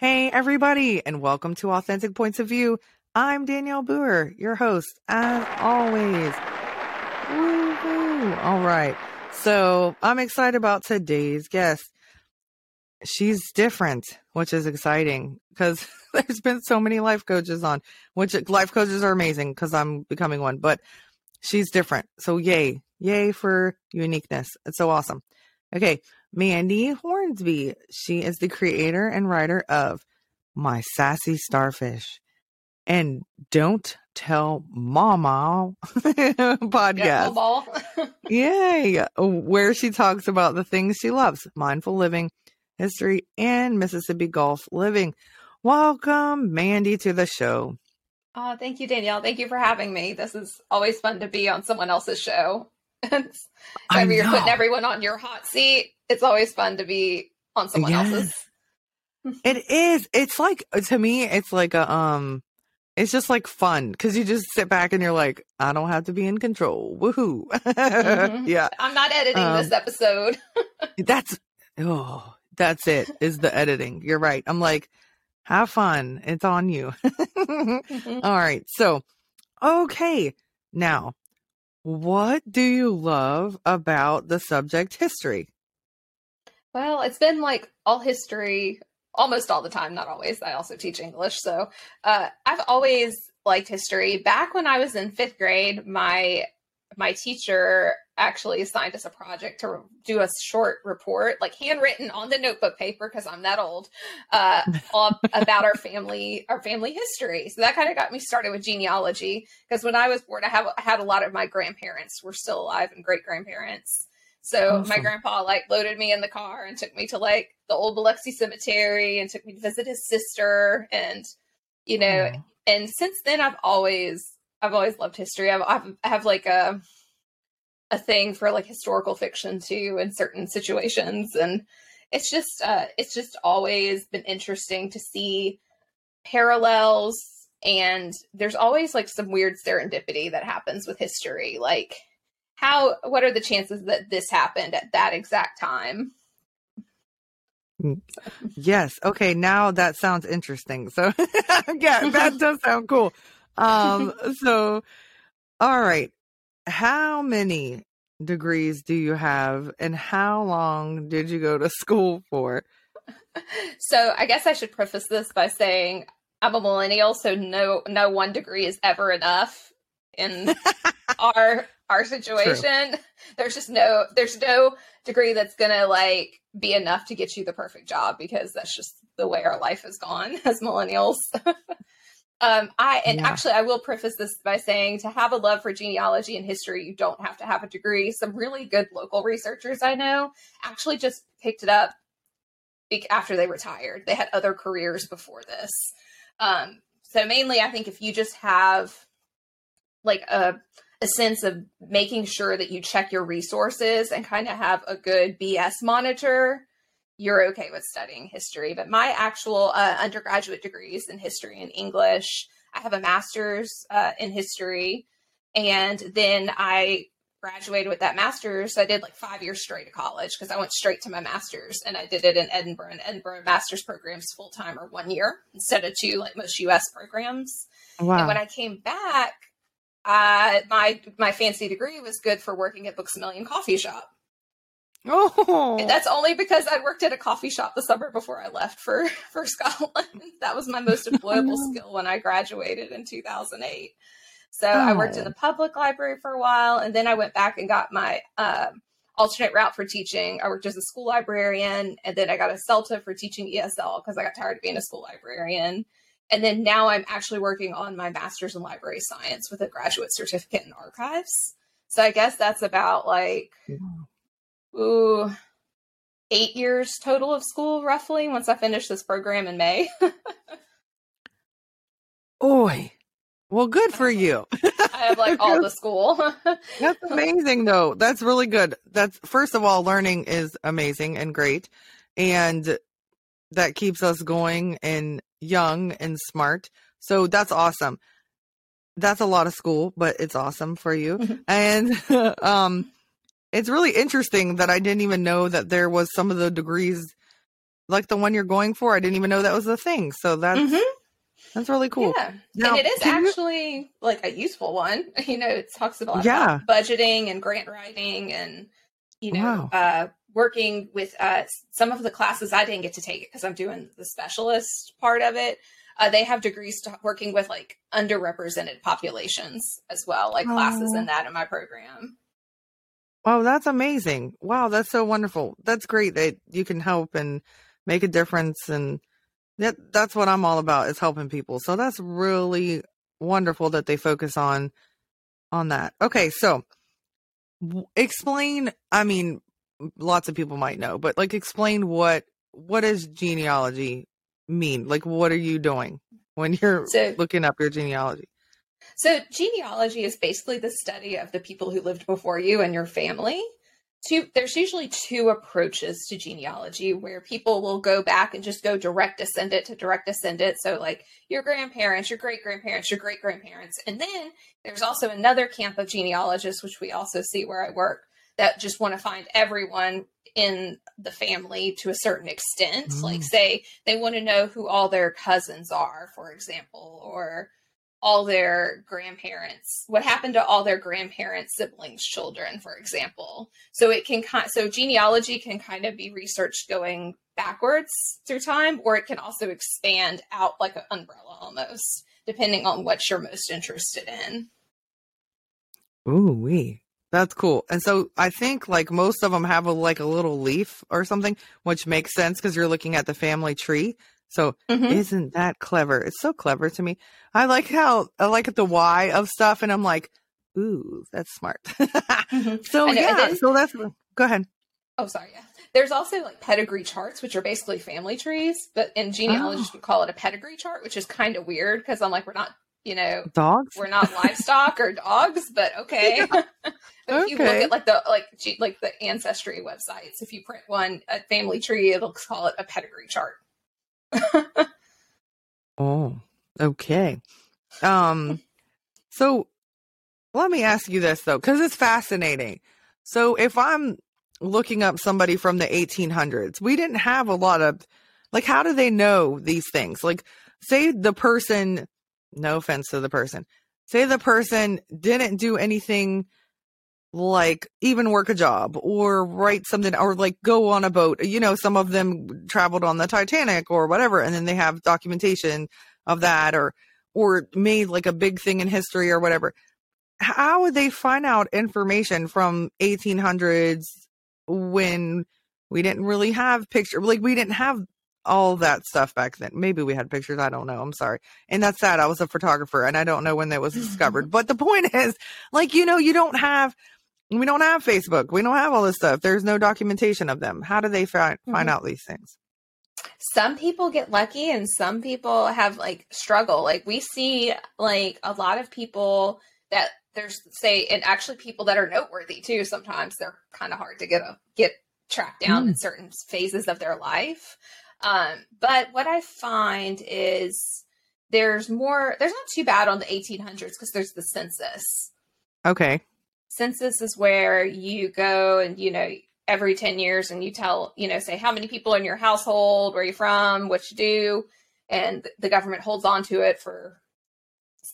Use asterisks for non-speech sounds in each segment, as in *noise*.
Hey, everybody, and welcome to Authentic Points of View. I'm Danielle Boer, your host, as always. Woo-hoo. All right. So I'm excited about today's guest. She's different, which is exciting because *laughs* there's been so many life coaches on, which life coaches are amazing because I'm becoming one, but she's different. So yay, yay for uniqueness. It's so awesome. Okay. Mandy Hornsby. She is the creator and writer of My Sassy Starfish and Don't Tell Maw Maw *laughs* podcast. Yay! Where she talks about the things she loves mindful living, history, and Mississippi Gulf living. Welcome, Mandy, to the show. Oh, thank you, Danielle. Thank you for having me. This is always fun to be on someone else's show. Whenever you're putting everyone on your hot seat, it's always fun to be on someone yes. else's. it is. It's like to me, it's like a um it's just like fun because you just sit back and you're like, I don't have to be in control. Woohoo. *laughs* mm-hmm. Yeah. I'm not editing um, this episode. that's oh, that's it, is the editing. You're right. I'm like, have fun. It's on you. *laughs* mm-hmm. All right. So okay. Now what do you love about the subject history? Well, it's been like all history almost all the time, not always. I also teach English. So uh, I've always liked history. Back when I was in fifth grade, my my teacher actually assigned us a project to do a short report, like handwritten on the notebook paper, because I'm that old, uh, *laughs* about our family, our family history. So that kind of got me started with genealogy. Because when I was born, I have had a lot of my grandparents were still alive and great grandparents. So awesome. my grandpa like loaded me in the car and took me to like the old Biloxi cemetery and took me to visit his sister and you know Aww. and since then I've always I've always loved history. I've, I've I have like a a thing for like historical fiction too in certain situations and it's just uh it's just always been interesting to see parallels and there's always like some weird serendipity that happens with history like how what are the chances that this happened at that exact time? Mm, yes. Okay now that sounds interesting. So *laughs* yeah *laughs* that does sound cool. Um *laughs* so all right how many degrees do you have and how long did you go to *laughs* school for *laughs* so i guess i should preface this by saying i'm a millennial so no no one degree is ever enough in *laughs* our our situation. True. There's just no there's no degree that's gonna like be enough to get you the perfect job because that's just the way our life has gone as millennials. Um, I and yeah. actually I will preface this by saying to have a love for genealogy and history, you don't have to have a degree. Some really good local researchers I know actually just picked it up after they retired. They had other careers before this. Um, so mainly, I think if you just have like a a sense of making sure that you check your resources and kind of have a good BS monitor, you're okay with studying history. But my actual uh, undergraduate degrees in history and English, I have a master's uh, in history, and then I graduated with that master's. So I did like five years straight of college because I went straight to my master's and I did it in Edinburgh. And Edinburgh master's programs full time or one year instead of two, like most US programs. Wow. And when I came back, uh, my my fancy degree was good for working at Books a Million coffee shop. Oh, and that's only because I worked at a coffee shop the summer before I left for *laughs* for Scotland. that was my most *laughs* employable skill when I graduated in 2008. So oh. I worked in the oh. public library for a while, and then I went back and got my um, alternate route for teaching. I worked as a school librarian, and then I got a CELTA for teaching ESL because I got tired of being a school librarian. And then now I'm actually working on my master's in library science with a graduate certificate in archives. So I guess that's about like, ooh, eight years total of school, roughly, once I finish this program in May. *laughs* Oi. Well, good for you. I have like *laughs* all the school. That's amazing, though. That's really good. That's first of all, learning is amazing and great. And that keeps us going and young and smart. So that's awesome. That's a lot of school, but it's awesome for you. Mm-hmm. And *laughs* um it's really interesting that I didn't even know that there was some of the degrees like the one you're going for. I didn't even know that was a thing. So that's mm-hmm. that's really cool. Yeah. Now, and it is actually you... like a useful one. *laughs* You know, it talks about, yeah. budgeting and grant writing and you know, wow. uh working with uh, some of the classes I didn't get to take because I'm doing the specialist part of it. Uh, they have degrees to working with like underrepresented populations as well, like oh. classes in that in my program. Oh, that's amazing. Wow, that's so wonderful. That's great that you can help and make a difference and that that's what I'm all about is helping people. So that's really wonderful that they focus on on that. Okay, so explain I mean lots of people might know, but like explain what what does genealogy mean? Like what are you doing when you're so, looking up your genealogy? So genealogy is basically the study of the people who lived before you and your family. Two, there's usually two approaches to genealogy where people will go back and just go direct descendant to direct descendant. So, like your grandparents, your great grandparents, your great grandparents. And then there's also another camp of genealogists, which we also see where I work, that just want to find everyone in the family to a certain extent. Mm. Like, say, they want to know who all their cousins are, for example, or all their grandparents, what happened to all their grandparents, siblings, children, for example. So it can so genealogy can kind of be researched going backwards through time, or it can also expand out like an umbrella almost, depending on what you're most interested in. Ooh wee. That's cool. And so I think like most of them have a like a little leaf or something, which makes sense because you're looking at the family tree. So mm-hmm. isn't that clever? It's so clever to me. I like how I like the why of stuff, and I'm like, ooh, that's smart. mm-hmm. *laughs* So yeah, then, so that's go ahead. Oh, sorry. Yeah, there's also like pedigree charts, which are basically family trees, but in genealogists oh. we call it a pedigree chart, which is kind of weird because I'm like, we're not you know dogs we're not livestock or dogs but *laughs* okay yeah. *laughs* if okay. you look at like the like like the ancestry websites if you print one a family tree it'll call it a pedigree chart *laughs* oh okay um so let me ask you this though because it's fascinating so if i'm looking up somebody from the 1800s we didn't have a lot of like how do they know these things like say the person no offense to the person. Say the person didn't do anything like even work a job or write something or like go on a boat. You know, some of them traveled on the Titanic or whatever, and then they have documentation of that or or made like a big thing in history or whatever. how would they find out information from 1800s when we didn't really have picture like we didn't have all that stuff back then. Maybe we had pictures. I don't know. I'm sorry. And that's sad. I was a photographer and I don't know when that was discovered. *laughs* but the point *laughs* is, like, you know, you don't have, we don't have Facebook. We don't have all this stuff. There's no documentation of them. How do they find, mm-hmm. find out these things? Some people get lucky and some people have like struggle. Like we see like a lot of people that there's say, and actually people that are noteworthy too. Sometimes they're kind of hard to get a, get tracked down mm. in certain phases of their life. Um, but what I find is there's more, there's not too bad on the 1800s because there's the census. Okay. Census is where you go and, you know, every 10 years and you tell, you know, say how many people in your household, where you're from, what you do. And the government holds on to it for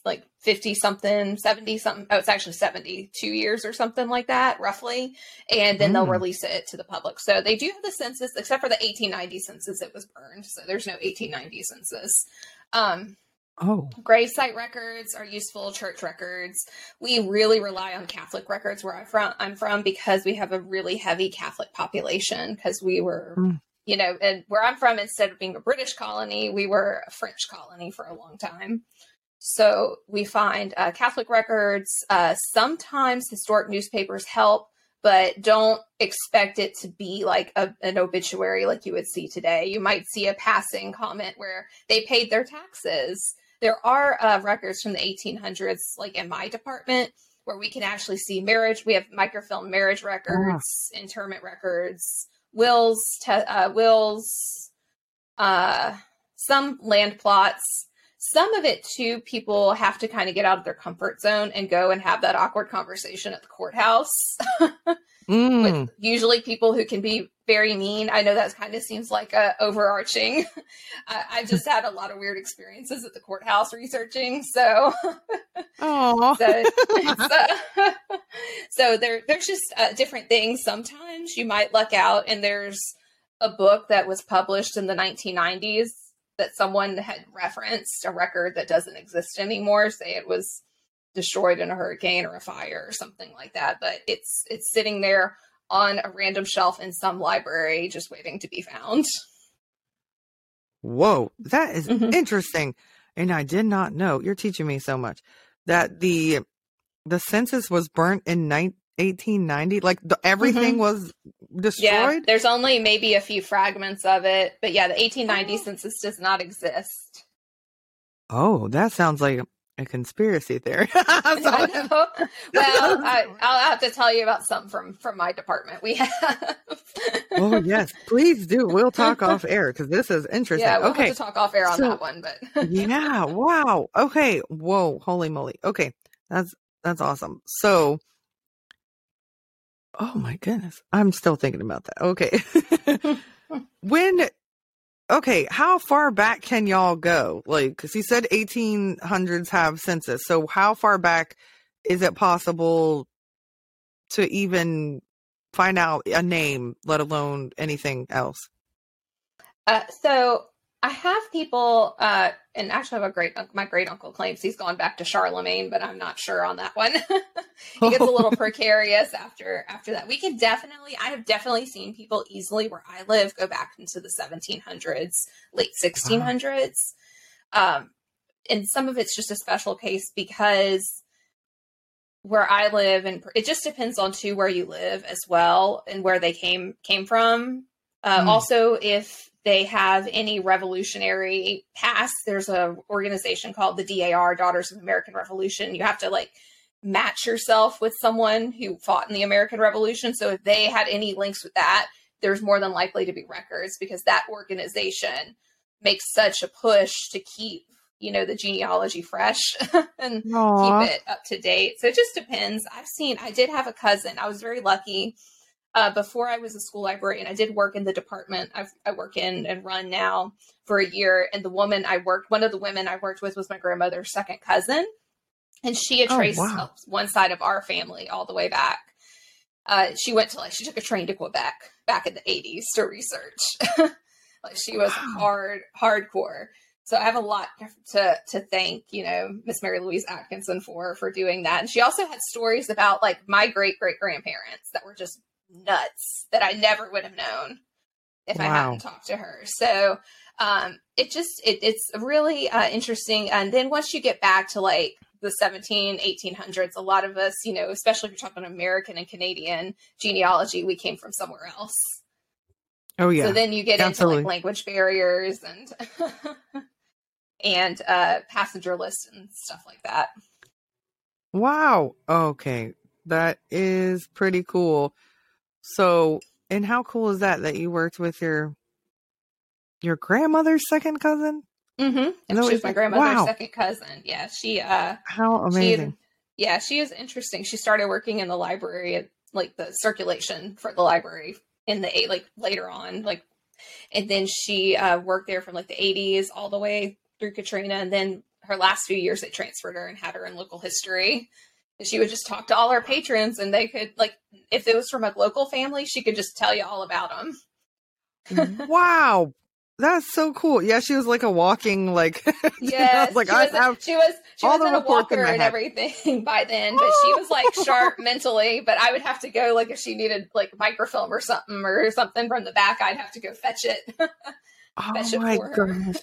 like 50 something, 70 something. Oh, it's actually 72 years or something like that, roughly. And then mm. they'll release it to the public. So they do have the census, except for the 1890 census, it was burned. So there's no 1890 census. Um, Oh. Gravesite records are useful, church records. We really rely on Catholic records where I'm from, I'm from because we have a really heavy Catholic population because we were, mm. you know, and where I'm from, instead of being a British colony, we were a French colony for a long time. So we find uh, Catholic records. Uh, sometimes historic newspapers help, but don't expect it to be like a, an obituary like you would see today. You might see a passing comment where they paid their taxes. There are uh, records from the 1800s, like in my department, where we can actually see marriage. We have microfilm marriage records, oh. interment records, wills, te- uh, wills, uh, some land plots some of it too, people have to kind of get out of their comfort zone and go and have that awkward conversation at the courthouse. *laughs* mm. With usually people who can be very mean. I know that kind of seems like a overarching. *laughs* I, have just had a lot of weird experiences at the courthouse researching. So, *laughs* so, so, *laughs* so, there, there's just uh, different things. Sometimes you might luck out and there's a book that was published in the 1990s that someone had referenced a record that doesn't exist anymore say it was destroyed in a hurricane or a fire or something like that but it's it's sitting there on a random shelf in some library just waiting to be found whoa that is mm-hmm. interesting and i did not know you're teaching me so much that the the census was burnt in 1890 like the, everything mm-hmm. was destroyed yeah, there's only maybe a few fragments of it but yeah the 1890 oh. census does not exist oh that sounds like a conspiracy theory. *laughs* *laughs* Well *laughs* I, will have to tell you about some from from my department we have. Oh yes. Please do. We'll talk off air because this is interesting. Yeah we'll okay. have to talk off air on so, that one but yeah wow. Okay. Whoa. Holy moly. Okay. That's that's awesome. So Oh my goodness. I'm still thinking about that. Okay. when okay, how far back can y'all go? Like cuz he said 1800s have census. So how far back is it possible to even find out a name, let alone anything else? Uh, so I have people, uh, and actually, I have a great my great uncle claims he's gone back to Charlemagne, but I'm not sure on that one. *laughs* he gets a little *laughs* precarious after after that. We can definitely, I have definitely seen people easily where I live go back into the 1700s, late 1600s, wow. um, and some of it's just a special case because where I live, and it just depends on too where you live as well and where they came came from. Uh, mm. Also, if they have any revolutionary past. There's a organization called the DAR, Daughters of American Revolution. You have to like match yourself with someone who fought in the American Revolution. So if they had any links with that, there's more than likely to be records because that organization makes such a push to keep you know the genealogy fresh *laughs* and Aww. keep it up to date so it just depends i've seen i did have a cousin i was very lucky uh, before I was a school librarian, I did work in the department I've, i work in and run now for a year. And the woman I worked, one of the women I worked with was my grandmother's second cousin. And she had oh, traced oh, wow. one side of our family all the way back. Uh, she went to like, she took a train to Quebec back in the 80s to research. *laughs* like she was wow. hard, hardcore. So I have a lot to to thank, you know, Miss Mary Louise Atkinson for for doing that. And she also had stories about like my great great grandparents that were just nuts that I never would have known if wow. I hadn't talked to her. So um, it just it, it's really uh, interesting. And then once you get back to like the 17 1800s a lot of us you know especially if you're talking american and canadian genealogy we came from somewhere else oh yeah so then you get Absolutely. into like language barriers and *laughs* and uh, passenger lists and stuff like that. Wow. Okay. That is pretty cool. So, and how cool is that that you worked with your your grandmother's second cousin? Mm-hmm. And she's my grandmother's wow. second cousin. Yeah, she uh how amazing. She yeah, she is interesting. She started working in the library like the circulation for the library in the eight like later on, like and then she uh worked there from like the 80s all the way through Katrina, and then her last few years they transferred her and had her in local history. And she would just talk to all our patrons, and they could like if it was from a local family, she could just tell you all about them. Mm-hmm. wow, that's so cool. Yeah, she was like a walking like. *laughs* Yeah, like she I was, have she was she was in a walker in and everything *laughs* by then, but she was like *laughs* sharp mentally. But I would have to go like if she needed like microfilm or something or something from the back, I'd have to go fetch it. fetch oh it my gosh.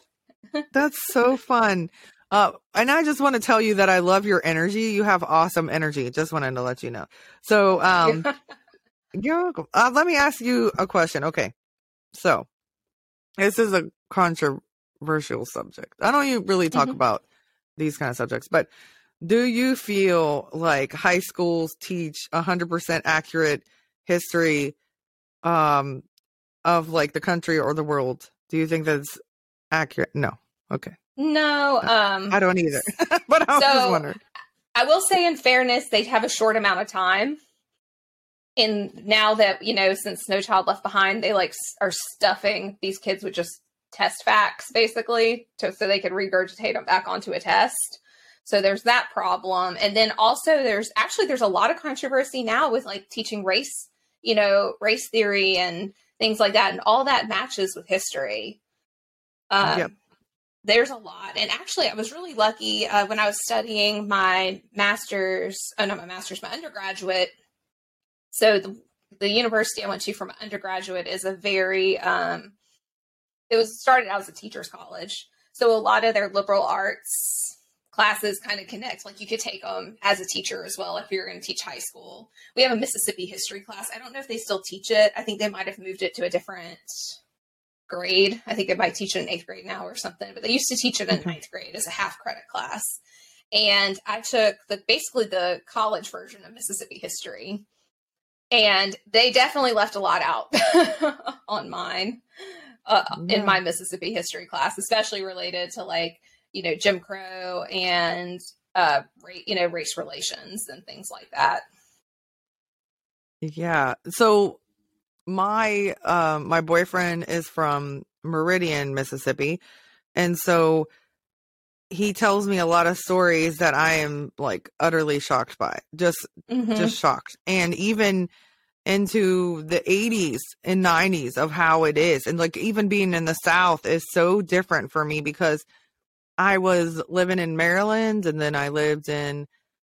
That's so fun. Uh, and I just want to tell you that I love your energy. You have awesome energy. Just wanted to let you know. So, um, *laughs* you're welcome. Uh, let me ask you a question. Okay. So, this is a controversial subject. I don't really talk mm-hmm. about these kind of subjects, but do you feel like high schools teach 100% accurate history um, of like the country or the world? Do you think that's accurate? No. Okay. No, um I don't either. *laughs* but I was so, just wondering. I will say in fairness, they have a short amount of time. And now that, you know, since No Child Left Behind, they like are stuffing these kids with just test facts basically to, so they can regurgitate them back onto a test. So there's that problem. And then also there's actually there's a lot of controversy now with like teaching race, you know, race theory and things like that. And all that matches with history. Um, yep there's a lot. And actually, I was really lucky uh, when I was studying my master's, oh, not my master's, my undergraduate. So the, the university I went to for my undergraduate is a very, um, it was started out as a teacher's college. So a lot of their liberal arts classes kind of connect. Like you could take them as a teacher as well if you're going to teach high school. We have a Mississippi history class. I don't know if they still teach it. I think they might have moved it to a different grade. I think they might teach it in eighth grade now or something, but they used to teach it in ninth grade as a half credit class. And I took the basically the college version of Mississippi history. And they definitely left a lot out *laughs* on mine uh, yeah. in my Mississippi history class, especially related to like, you know, Jim Crow and, uh, you know, race relations and things like that. Yeah. So my um my boyfriend is from Meridian, Mississippi, and so he tells me a lot of stories that I am like utterly shocked by. Just mm-hmm. just shocked. And even into the 80s and 90s of how it is and like even being in the south is so different for me because I was living in Maryland and then I lived in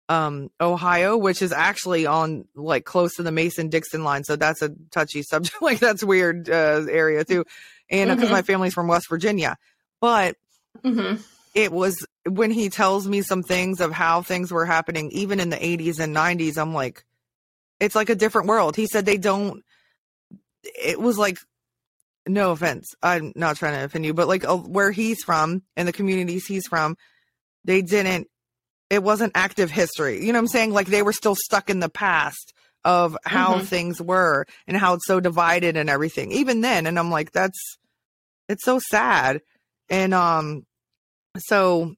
um, Ohio, which is actually on like close to the Mason Dixon line. So that's a touchy *laughs* subject. like that's weird uh, area too. And because mm-hmm. my family's from West Virginia, but mm-hmm. it was when he tells me some things of how things were happening, even in the 80s and 90s, I'm like, it's like a different world. He said they don't, it was like, no offense. I'm not trying to offend you, but like uh, where he's from and the communities he's from, they didn't it wasn't active history. You know what I'm saying? Like they were still stuck in the past of how mm-hmm. things were and how it's so divided and everything. Even then, and I'm like, that's it's so sad. And um so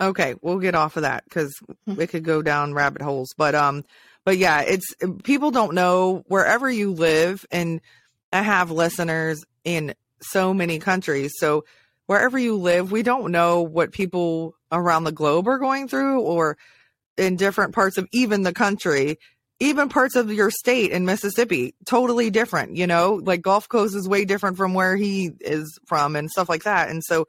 okay, we'll get off of that because mm-hmm. it could go down rabbit holes. But um but yeah, it's people don't know wherever you live and I have listeners in so many countries. So wherever you live, we don't know what people around the globe are going through or in different parts of even the country, even parts of your state in Mississippi, totally different, you know, like Gulf Coast is way different from where he is from and stuff like that. And so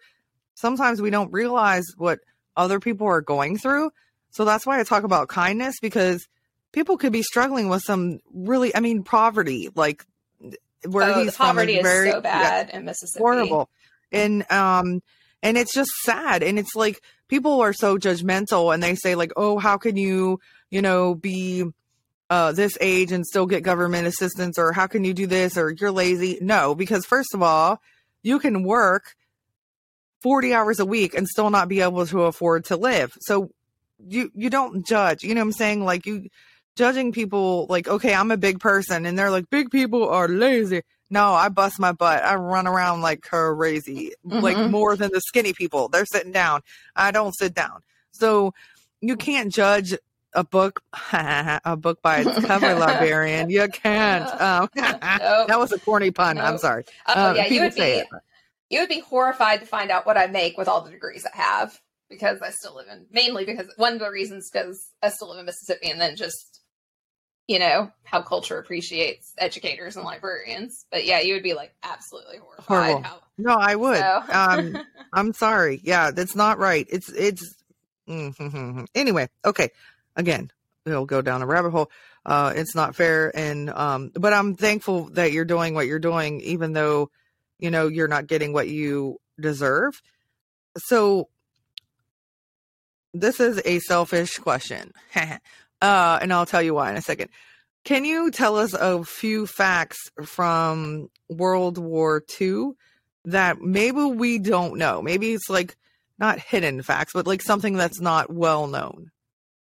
sometimes we don't realize what other people are going through. So that's why I talk about kindness because people could be struggling with some really, I mean, poverty, like where oh, he's poverty from is very, so bad yeah, in Mississippi. Horrible. And, um, and it's just sad. And it's like people are so judgmental and they say like, oh, how can you, you know, be, uh, this age and still get government assistance or how can you do this or you're lazy? No, because first of all, you can work 40 hours a week and still not be able to afford to live. So you you don't judge. You know what I'm saying? Like you judging people like, okay, I'm a big person and they're like, big people are lazy. No, I bust my butt. I run around like crazy, mm-hmm. like more than the skinny people. They're sitting down. I don't sit down. So you can't judge a book *laughs* a book by its cover *laughs* librarian you can't *laughs* um, nope. that was a corny pun nope. i'm sorry oh um, yeah you would be it. you would be horrified to find out what i make with all the degrees i have because i still live in mainly because one of the reasons because i still live in mississippi and then just you know how culture appreciates educators and librarians but yeah you would be like absolutely horrified how, no i would so. *laughs* um *laughs* i'm sorry yeah that's not right it's it's mm-hmm. anyway okay again, it'll go down a rabbit hole. Uh, it's not fair. And, um, but I'm thankful that you're doing what you're doing, even though, you know, you're not getting what you deserve. So this is a selfish question. *laughs* uh, and I'll tell you why in a second. Can you tell us a few facts from World War II that maybe we don't know? Maybe it's like not hidden facts, but like something that's not well known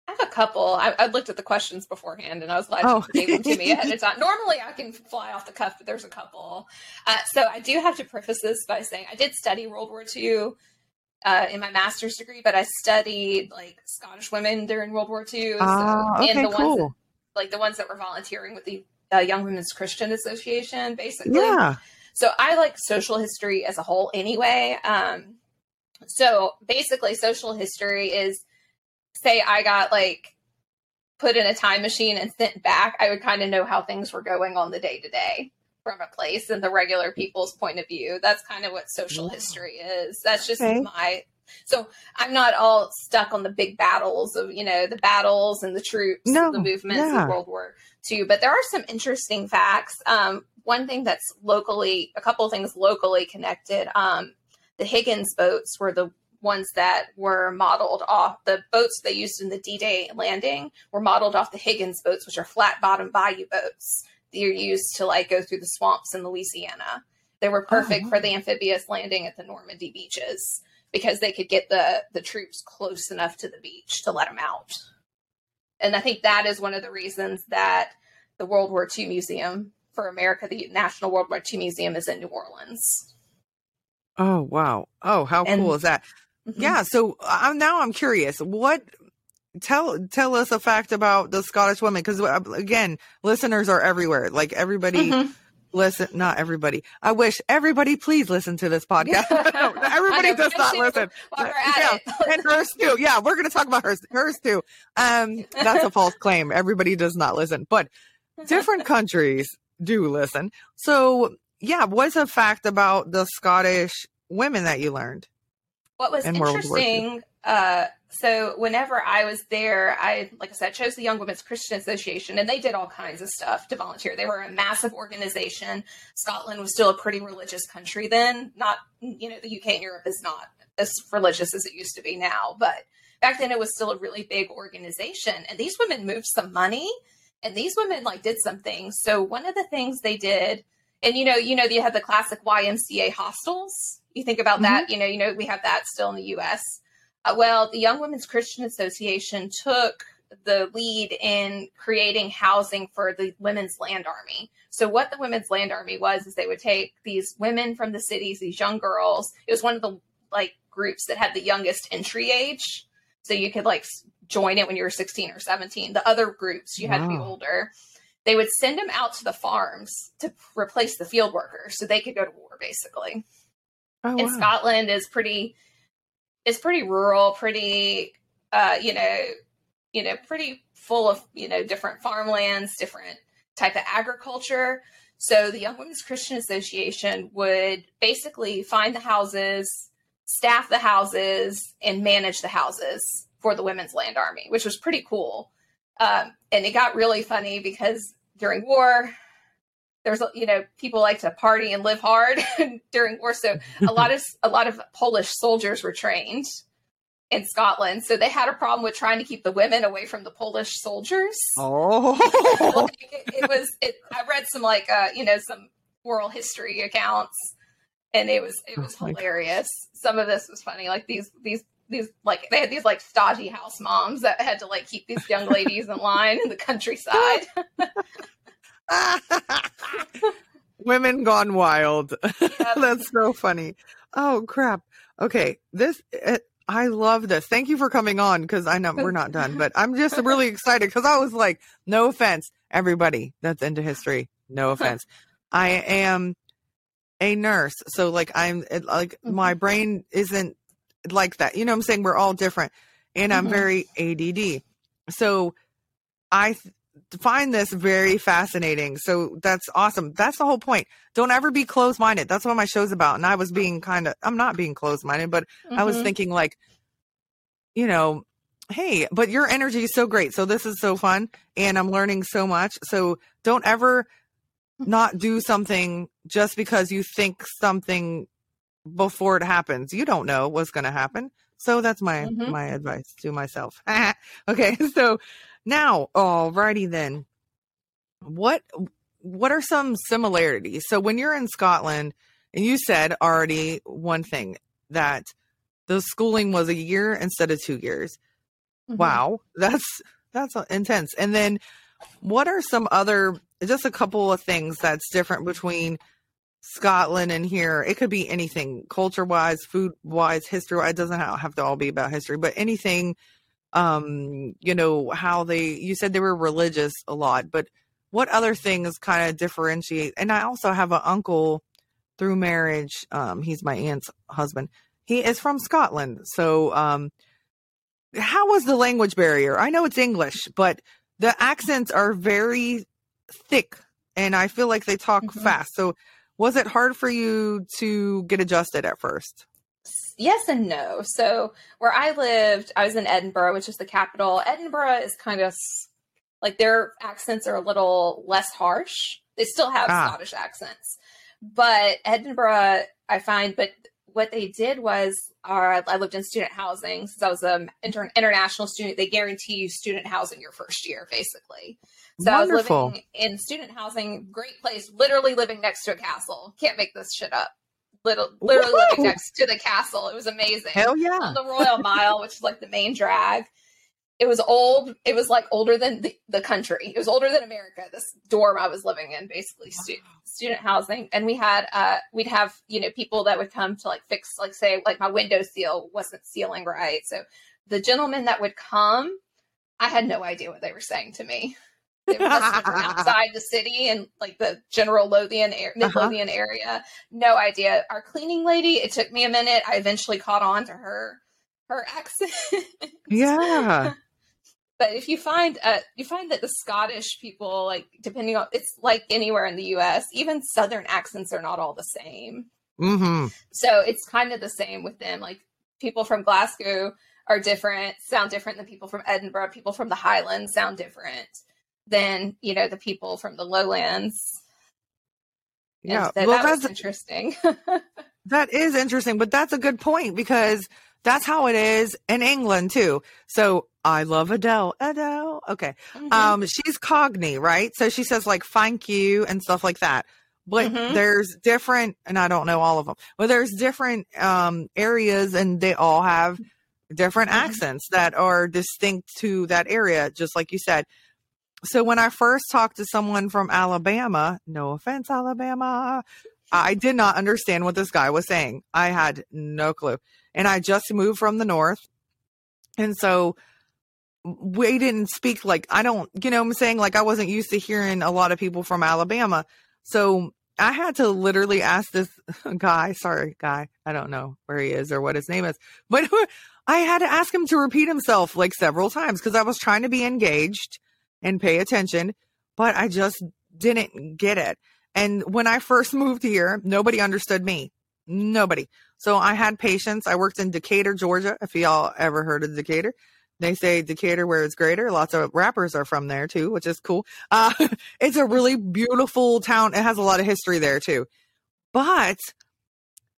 I have a couple. I, I, looked at the questions beforehand, and I was glad oh. you gave them to me ahead of *laughs* time. Normally, I can fly off the cuff, but there's a couple. Uh, so I do have to preface this by saying I did study World War II uh, in my master's degree, but I studied like Scottish women during World War II. So, uh, okay, and the cool. ones that, like the ones that were volunteering with the uh, Young Women's Christian Association, basically. Yeah. So I like social history as a whole, anyway. Um, so basically, social history is say I got like put in a time machine and sent back, I would kind of know how things were going on the day to day from a place and the regular people's point of view. That's kind of what social history is. That's just okay. my so I'm not all stuck on the big battles of, you know, the battles and the troops, no, the movements yeah. of World War II, but there are some interesting facts. Um, one thing that's locally, a couple of things locally connected. Um, the Higgins boats were the ones that were modeled off the boats they used in the D-Day landing were modeled off the Higgins boats, which are flat bottom bayou boats are used to like go through the swamps in Louisiana. They were perfect oh. for the amphibious landing at the Normandy beaches because they could get the the troops close enough to the beach to let them out. And I think that is one of the reasons that the World War II Museum for America, the National World War II Museum, is in New Orleans. Oh wow! Oh, how and, cool is that? Mm-hmm. Yeah. So I'm now I'm curious. What tell tell us a fact about the Scottish woman because uh, again, listeners are everywhere. Like everybody. Mm-hmm. Listen, not everybody. I wish everybody please listen to this podcast. *laughs* *laughs* everybody does not listen. yeah, and hers too. Yeah, we're going to talk about hers, hers too. Um, that's a false claim. Everybody does not listen, but different *laughs* countries do listen. So, yeah, what's a fact about the Scottish women that you learned? What was interesting, uh, so whenever I was there, I, like I said, chose the Young Women's Christian Association, and they did all kinds of stuff to volunteer. They were a massive organization. Scotland was still a pretty religious country then. Not, you know, the UK and Europe is not as religious as it used to be now, but back then it was still a really big organization. And these women moved some money, and these women like did some things. So one of the things they did, and you know, you know, you have the classic YMCA hostels you think about mm-hmm. that, you know, you know, we have that still in the U.S. Uh, well, the Young Women's Christian Association took the lead in creating housing for the Women's Land Army. So what the Women's Land Army was is they would take these women from the cities, these young girls. It was one of the like groups that had the youngest entry age. So you could like join it when you were 16 or 17. The other groups you wow. had to be older. They would send them out to the farms to replace the field workers so they could go to war basically. Oh, and wow. Scotland is pretty is pretty rural, pretty uh, you know, you know, pretty full of, you know, different farmlands, different type of agriculture. So the Young Women's Christian Association would basically find the houses, staff the houses and manage the houses for the Women's Land Army, which was pretty cool. Um, and it got really funny because during war, there's you know people like to party and live hard *laughs* during war, so a lot of a lot of Polish soldiers were trained in Scotland, so they had a problem with trying to keep the women away from the Polish soldiers. Oh, it, it, was. It, I read some like uh, you know some oral history accounts, and it was it was oh hilarious. Some of this was funny, like these these these like they had these like stodgy house moms that had to like keep these young ladies in line in the countryside. *laughs* *laughs* Women gone wild. *laughs* That's so funny. Oh crap. Okay, this it, I love this. Thank you for coming on because I know we're not done, but I'm just really *laughs* excited because I was like, no offense, everybody that's into history, no offense. I am a nurse, so like I'm like mm-hmm. my brain isn't like that. You know I'm saying? We're all different, and I'm mm-hmm. very ADD. So I find this very fascinating. So that's awesome. That's the whole point. Don't ever be closed minded. That's what my show's about. And I was being kind of, I'm not being closed minded, but mm-hmm. I was mm-hmm. thinking like, you know, hey, but your energy is so great. So this is so fun and I'm learning so much. So don't ever not do something just because you think something before it happens. You don't know what's going to happen. So that's my mm-hmm. my advice to myself. *laughs* okay, so now, alrighty then. What what are some similarities? So when you're in Scotland, and you said already one thing that the schooling was a year instead of two years. Mm-hmm. Wow, that's that's intense. And then what are some other just a couple of things that's different between Scotland and here? It could be anything culture wise, food wise, history. It doesn't have to all be about history, but anything um you know how they you said they were religious a lot but what other things kind of differentiate and i also have an uncle through marriage um he's my aunt's husband. He is from scotland so um how was the language barrier? I know it's english but the accents are very thick and i feel like they talk mm-hmm. fast. So was it hard for you to get adjusted at first yes and no. So where I lived, I was in Edinburgh, which is the capital. Edinburgh is kind of like their accents are a little less harsh. They still have ah. Scottish accents, but Edinburgh, I find, but what they did was, uh, I lived in student housing since I was an inter- international student. They guarantee you student housing your first year, basically. So Wonderful. I was living in student housing, great place, literally living next to a castle. Can't make this shit up little, literally Woo-hoo! living next to the castle. It was amazing. Hell yeah! On the Royal Mile, which is like the main drag. It was old. It was like older than the, the country. It was older than America. This dorm I was living in, basically stu- student housing, and we had uh we'd have you know people that would come to like fix like say like my window seal wasn't sealing right. So the gentleman that would come, I had no idea what they were saying to me. They were *laughs* outside the city and like the general Lothian. Midlothian uh-huh. area. No idea. Our cleaning lady, it took me a minute. I eventually caught on to her her accent. Yeah. *laughs* but if you find uh you find that the Scottish people, like depending on it's like anywhere in the US, even southern accents are not all the same. Mm-hmm. So it's kind of the same with them. Like people from Glasgow are different, sound different than people from Edinburgh. People from the Highlands sound different than you know the people from the lowlands. Yeah, so well, that that's interesting. *laughs* that is interesting, but that's a good point because that's how it is in England too. So I love Adele. Adele. Okay. Mm-hmm. Um, she's Cockney, right? So she says like thank you and stuff like that. But mm-hmm. there's different, and I don't know all of them, but there's different um, areas and they all have different mm-hmm. accents that are distinct to that area, just like you said so when I first talked to someone from Alabama, no offense, Alabama, I did not understand what this guy was saying. I had no clue. And I just moved from the north. And so we didn't speak like I don't, you know I'm saying? Like I wasn't used to hearing a lot of people from Alabama. So I had to literally ask this *laughs* guy, sorry, guy, I don't know where he is or what his name is, but *laughs* I had to ask him to repeat himself like several times because I was trying to be engaged and pay attention, but I just didn't get it. And when I first *laughs* moved here, nobody understood me. Nobody. So I had patience. I worked in Decatur, Georgia. If y'all ever heard of Decatur, they say Decatur where it's greater. Lots of rappers are from there too, which is cool. Uh, *laughs* it's a really beautiful town. It has a lot of history there too. But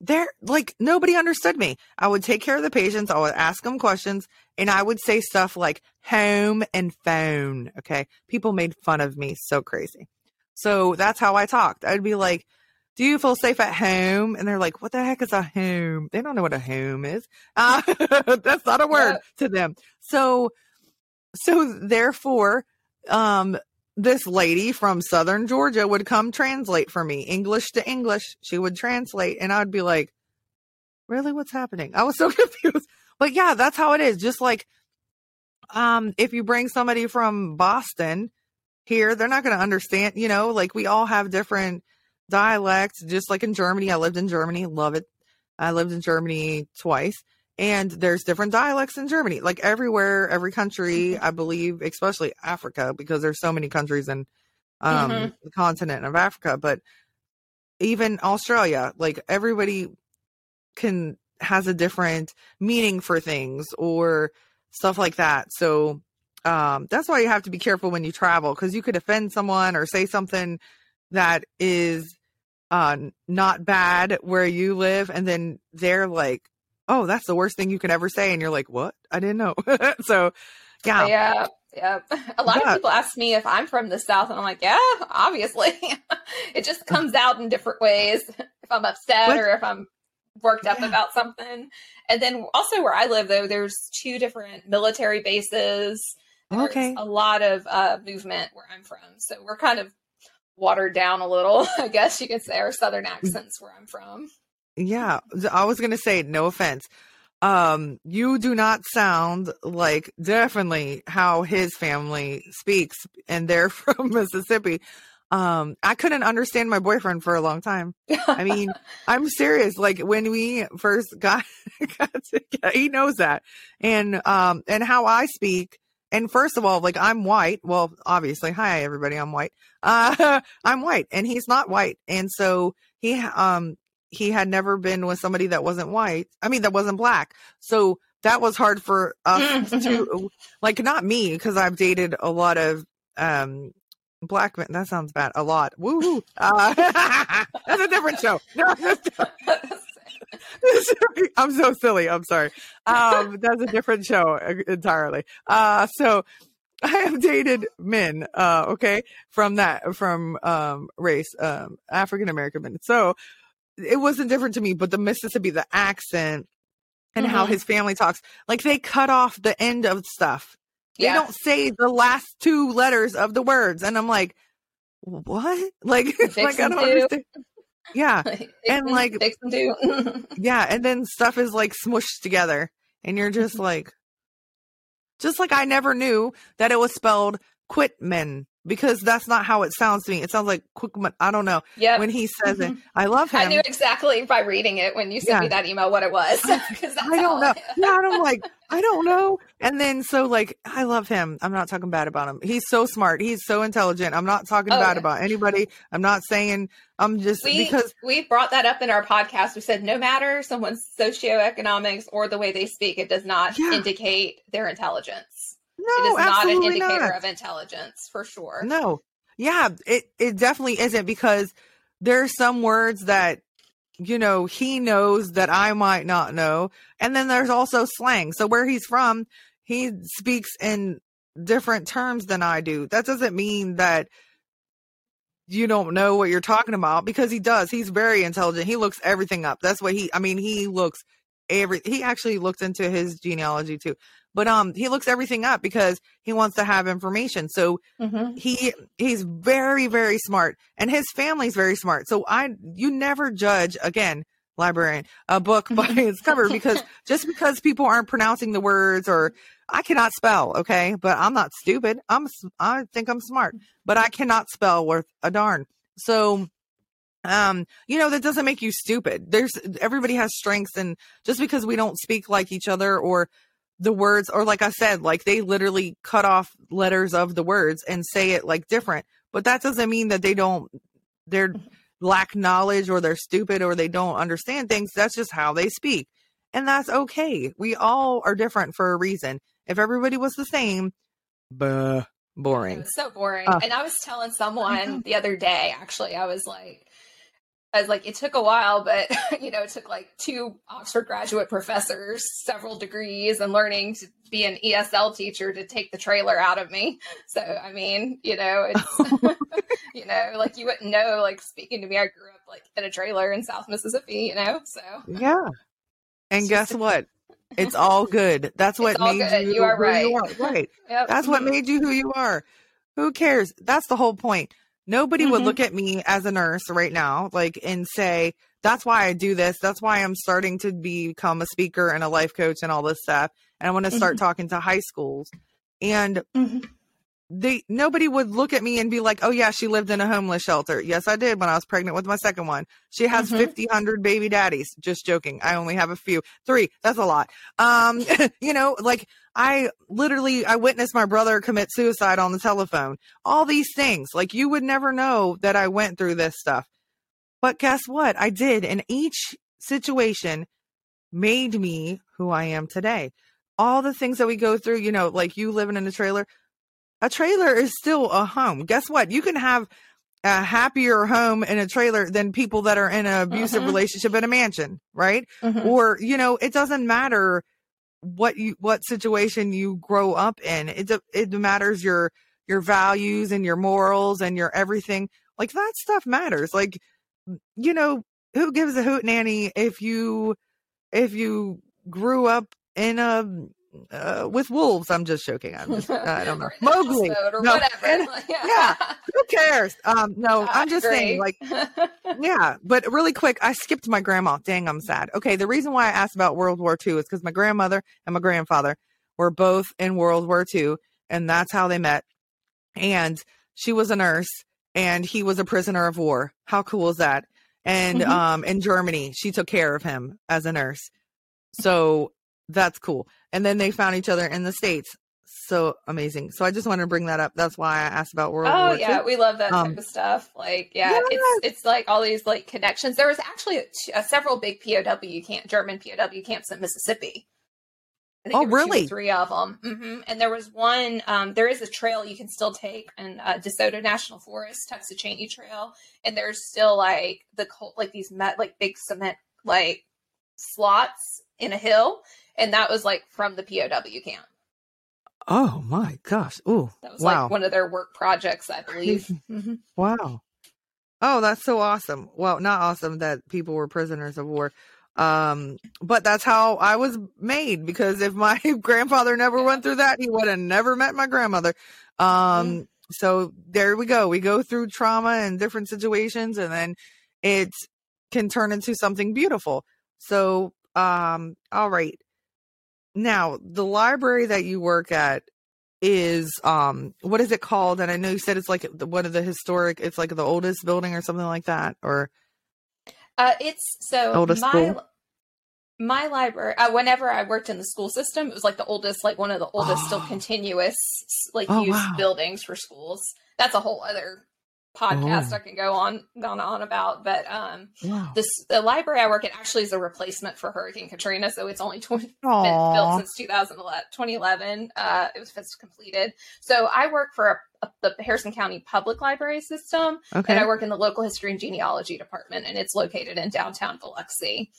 there, like, nobody understood me. I would take care of the patients. I would ask them questions and I would say stuff like home and phone. Okay. People made fun of me so crazy. So that's how I talked. I'd be like, do you feel safe at home? And they're like, what the heck is a home? They don't know what a home is. Uh, *laughs* that's not a word to them. So, so therefore, um, this lady from Southern Georgia would come translate for me, English to English. She would translate, and I'd be like, really, what's happening? I was so *laughs* confused. But yeah, that's how it is. Just like, um, if you bring somebody from Boston here, they're not going to understand, you know, like we all have different dialects, just like in Germany. I lived in Germany, love it. I lived in Germany twice, and there's different dialects in Germany, like everywhere, every country, mm-hmm. I believe, especially Africa, because there's so many countries in um, mm-hmm. the continent of Africa, but even Australia, like everybody can has a different meaning for things or stuff like that. So um, that's why you have to be careful when you travel because you could offend someone or say something that is uh, not bad where you live, and then they're like, "Oh, that's the worst thing you could ever say," and you're like, "What? I didn't know." *laughs* so, yeah, yeah, yeah. A lot of people ask me if I'm from the South, and I'm like, "Yeah, obviously." *laughs* it just comes out in different ways. If I'm upset or if I'm worked up yeah. about something, and then also where I live, though, there's two different military bases. There's okay. a lot of uh, movement where I'm from, so we're kind of watered down a little, *laughs* I guess you could say, our southern mm. accents where I'm from. Yeah, I was going to say no offense. Um, you do not sound like definitely how his family speaks and they're *laughs* from Mississippi. Um, I couldn't understand my boyfriend for a long time. I mean, *laughs* I'm serious. Like when we first *laughs* got, got together, he knows that. And, um, and how I speak, and first of all, like I'm white. Well, obviously, hi everybody, I'm white. Uh, I'm white, and he's not white, and so he um he had never been with somebody that wasn't white. I mean, that wasn't black. So that was hard for us to *laughs* like not me because I've dated a lot of um black men. That sounds bad. A lot. Woo. Uh, *laughs* that's a different show. *laughs* No, I'm so silly. I'm sorry. Um, that's a different show uh, entirely. Uh, so I have dated men, uh, okay, from that, from, um, race, um, African American men. So it wasn't different to me, but the Mississippi, the accent and mm-hmm. how his family talks, like they cut off the end of stuff. They don't say the last two letters of the words. And I'm like, what? *laughs* Like, *laughs* like I don't understand. Yeah. *laughs* and like yeah, and then stuff is like smushed together and you're just mm-hmm. like just like I never knew that it was spelled Quitman because that's not how it sounds to me. It sounds like Quickman. I don't know. Yeah. When he says mm-hmm. it, I love him. I knew exactly by reading it when you sent yeah. me that email what it was. I don't know. yeah, I'm *laughs* like, I don't know. And then so like, I love him. I'm not talking bad about him. He's so smart. He's so intelligent. I'm not talking oh, bad yeah. about anybody. I'm not saying. I'm just we, because we brought that up in our podcast. We said no matter someone's socioeconomics or the way they speak, it does not yeah. indicate their intelligence. No, it is not an indicator not. of intelligence for sure. No. Yeah, it, it definitely isn't because there are some words that you know he knows that I might not know. And then there's also slang. So where he's from, he speaks in different terms than I do. That doesn't mean that you don't know what you're talking about because he does. He's very intelligent. He looks everything up. That's what he I mean, he looks every he actually looked into his genealogy too but um he looks everything up because he wants to have information. So mm-hmm. he he's very very smart and his family's very smart. So i you never judge again librarian a book *laughs* by its cover because *laughs* just because people aren't pronouncing the words or i cannot spell okay? But i'm not stupid. I'm i think i'm smart but i cannot spell worth a darn. So um you know that doesn't make you stupid. There's everybody has strengths and just because we don't speak like each other or the words or like I said, like they literally cut off letters of the words and say it like different. But that doesn't mean that they don't they're lack knowledge or they're stupid or they don't understand things. That's just how they speak. And that's okay. We all are different for a reason. If everybody was the same, buh, It boring. was so boring. Uh, and I was telling someone the other day, actually, I was like, I was like, it took a while, but *laughs* you know, it took like two Oxford graduate professors, several degrees, and learning to be an ESL teacher to take the trailer out of me. So, I mean, you know, it's, *laughs* *laughs* you know, like you wouldn't know, like speaking to me, I grew up like in a trailer in South Mississippi, you know, so Yeah. And guess just- what? It's all good. That's what made good. you. You are who right. are. Right. yep. That's what Mhm. made you who you are. Who cares? That's the whole point. Nobody would Mhm. look at me as a nurse right now, like, and say, that's why I do this. That's why I'm starting to become a speaker and a life coach and all this stuff. And I want to start talking to high schools. And Mhm. They nobody would look at me and be like, "Oh yeah, she lived in a homeless shelter." Yes, I did when I was pregnant with my second one. She has Mhm. fifty, hundred baby daddies. Just joking. I only have a few. Three. That's a lot. Um, *laughs* you know, like I literally I witnessed my brother commit suicide on the telephone. All these things. Like you would never know that I went through this stuff. But guess what? I did, and each situation made me who I am today. All the things that we go through, you know, like you living in a trailer, a trailer is still a home. Guess what? You can have a happier home in a trailer than people that are in an abusive Mhm. relationship in a mansion, right? Mhm. Or, you know, it doesn't matter what you what situation you grow up in. It it matters your your values and your morals and your everything. Like that stuff matters. Like you know, who gives a hoot nanny if you if you grew up in a uh, with wolves? I'm just joking. I'm just, *laughs* I don't know. Or in the house Mowgli. or No, whatever. and- *laughs* yeah. who cares? Um, no, *laughs* I I'm just saying, like, yeah, but really quick, I skipped my grandma. Dang, I'm sad. Okay, the reason why I asked about World War II is because my grandmother and my grandfather were both in World War II, and that's how they met. And she was a nurse, and he was a prisoner of war. How cool is that? And Mhm. um, in Germany, she took care of him as a nurse. So that's cool. And then they found each other in the states. So amazing. So I just wanted to bring that up. That's why I asked about World oh War yeah, II. we love that Um, type of stuff. Like yeah, yes. it's it's like all these like connections. There was actually uh, several big POW camp, German POW camps in Mississippi. I Oh, two really? three of them. hmm And there was one. Um, there is a trail you can still take in uh, DeSoto National Forest, Tuxachanie Trail, and there's still like the col- like these met like big cement like slots in a hill, and that was like from the POW camp. Oh my gosh. Ooh. That was Wow. like one of their work projects, I believe. *laughs* hmm Wow. Oh, that's so awesome. Well, not awesome that people were prisoners of war. Um, but that's how I was made because if my *laughs* grandfather never went through that, he would have never met my grandmother. Um, so there we go. We go through trauma and different situations and then it can turn into something beautiful. So, um, all right. Now, the library that you work at is um what is it called and i know you said it's like one of the historic it's like the oldest building or something like that or Uh, it's so Oldest my school? my library. Uh, whenever I worked in the school system, it was like the oldest, like one of the oldest, still Oh. *gasps* continuous, like Oh, used wow. buildings for schools. That's a whole other podcast Oh. I can go on on on about. But um, wow this the library I work at actually is a replacement for Hurricane Katrina, so it's only *laughs* 20, been built since 2011. 2011 uh, it was first completed. So I work for a, a, the Harrison County Public Library System, okay and I work in the local history and genealogy department, and it's located in downtown Biloxi.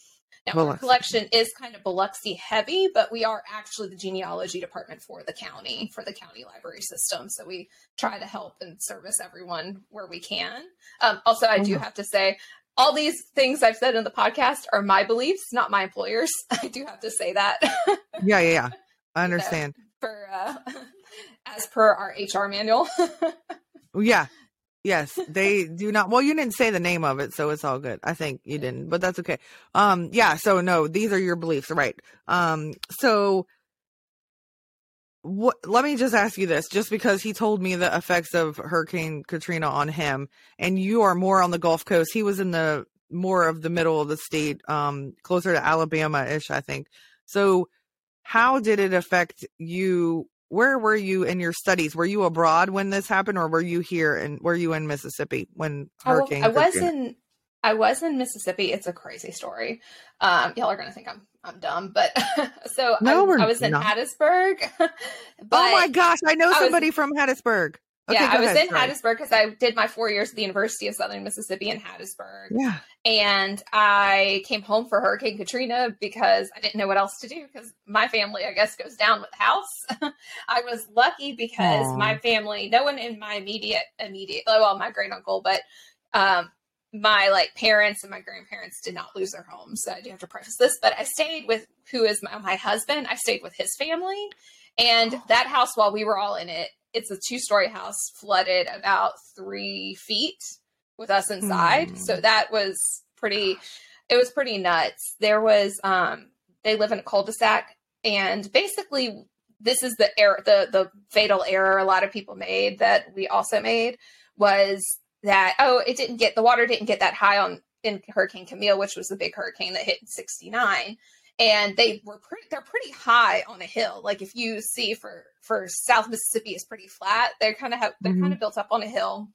Now, our Biloxi. collection is kind of Biloxi heavy, but we are actually the genealogy department for the county, for the county library system. So we try to help and service everyone where we can. Um, also, I do have to say, all these things I've said in the podcast are my beliefs, not my employers. *laughs* I do have to say that *laughs* yeah yeah yeah i understand for uh, *laughs* as per our HR manual. yeah yes they do not well you didn't say the name of it so it's all good. I think you didn't but that's okay. Um yeah so no these are your beliefs right. Um so what let me just ask you this just because he told me the effects of hurricane katrina on him and you are more on the gulf coast he was in the more of the middle of the state um closer to alabama ish i think. So how did it affect you where were you in your studies were you abroad when this happened or were you here and were you in mississippi when I hurricane I was in I was in Mississippi. It's a crazy story. Um, y'all are gonna think I'm I'm dumb, but *laughs* so No, I, I was in not. Hattiesburg. *laughs* oh my gosh, I know I was- somebody from Hattiesburg. Okay, yeah, I was ahead, in sorry. Hattiesburg because I did my four years at the University of Southern Mississippi in Hattiesburg. Yeah. and I came home for Hurricane Katrina because I didn't know what else to do because my family, I guess, goes down with the house. *laughs* I was lucky because Aw. my family, no one in my immediate immediate, oh, well, my great uncle, but um, my like parents and my grandparents did not lose their homes. So I do have to preface this, but I stayed with who is my, my husband. I stayed with his family, and that house, while we were all in it, it's a two story house, flooded about three feet with us inside. Hmm. So that was pretty. It was pretty nuts. There was um, they live in a cul-de-sac, and basically this is the error, the the fatal error a lot of people made that we also made was that oh it didn't get the water didn't get that high on in Hurricane Camille, which was the big hurricane that hit in '69, and they were pretty they're pretty high on a hill. Like if you see for for South Mississippi is pretty flat. They're kind of have they're Mhm. kind of built up on a hill,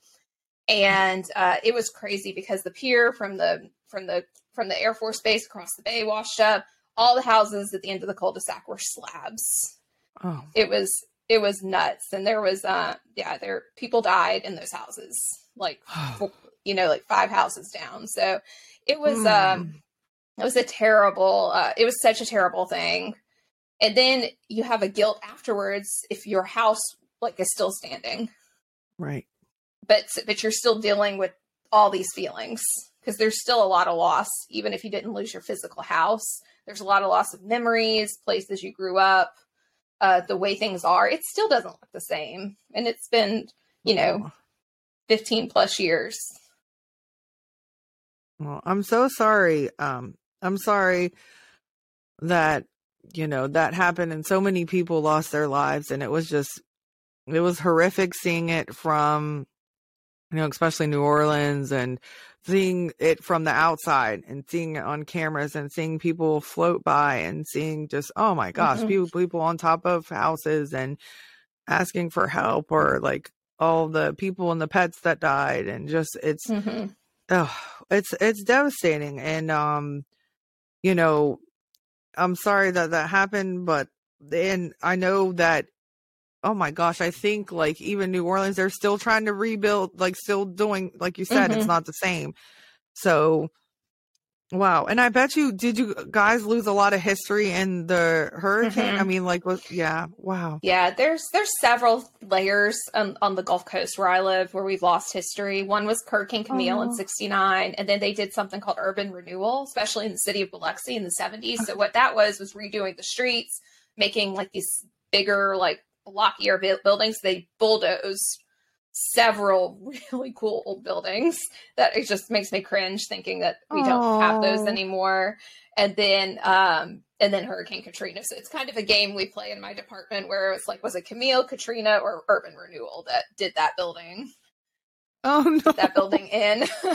and uh, it was crazy because the pier from the from the from the Air Force Base across the bay washed up. All the houses at the end of the cul-de-sac were slabs Oh. it was it was nuts and there was uh yeah there people died in those houses like *sighs* you know like five houses down so it was Hmm. um it was a terrible uh it was such a terrible thing. And then you have a guilt afterwards if your house like is still standing. Right. but but you're still dealing with all these feelings because there's still a lot of loss. Even if you didn't lose your physical house there's a lot of loss of memories places you grew up uh, the way things are. It still doesn't look the same. And it's been you know 15 plus years. Well, I'm so sorry. Um, I'm sorry that you know that happened and so many people lost their lives and it was just it was horrific seeing it from you know especially New Orleans and seeing it from the outside and seeing it on cameras and seeing people float by and seeing just oh my gosh Mhm. people people on top of houses and asking for help or like all the people and the pets that died and just it's mm-hmm. oh, it's it's devastating and um you know i'm sorry that that happened but then i know that oh my gosh i think like even new orleans they're still trying to rebuild like still doing like you said it's Mhm. not the same so wow. And i bet you did you guys lose a lot of history in the hurricane? Mhm. i mean like was yeah wow. Yeah there's there's several layers on, on the gulf coast where i live where we've lost history. One was hurricane camille in 69 and then they did something called urban renewal especially in the city of biloxi in the 70s so what that was was redoing the streets making like these bigger like blockier buildings. They bulldozed several *laughs* really cool old buildings that it just makes me cringe thinking that we don't have those anymore. And then um and then hurricane katrina. So it's kind of a game we play in my department where it's like was it camille katrina or urban renewal that did that building? Oh no that building in. *laughs*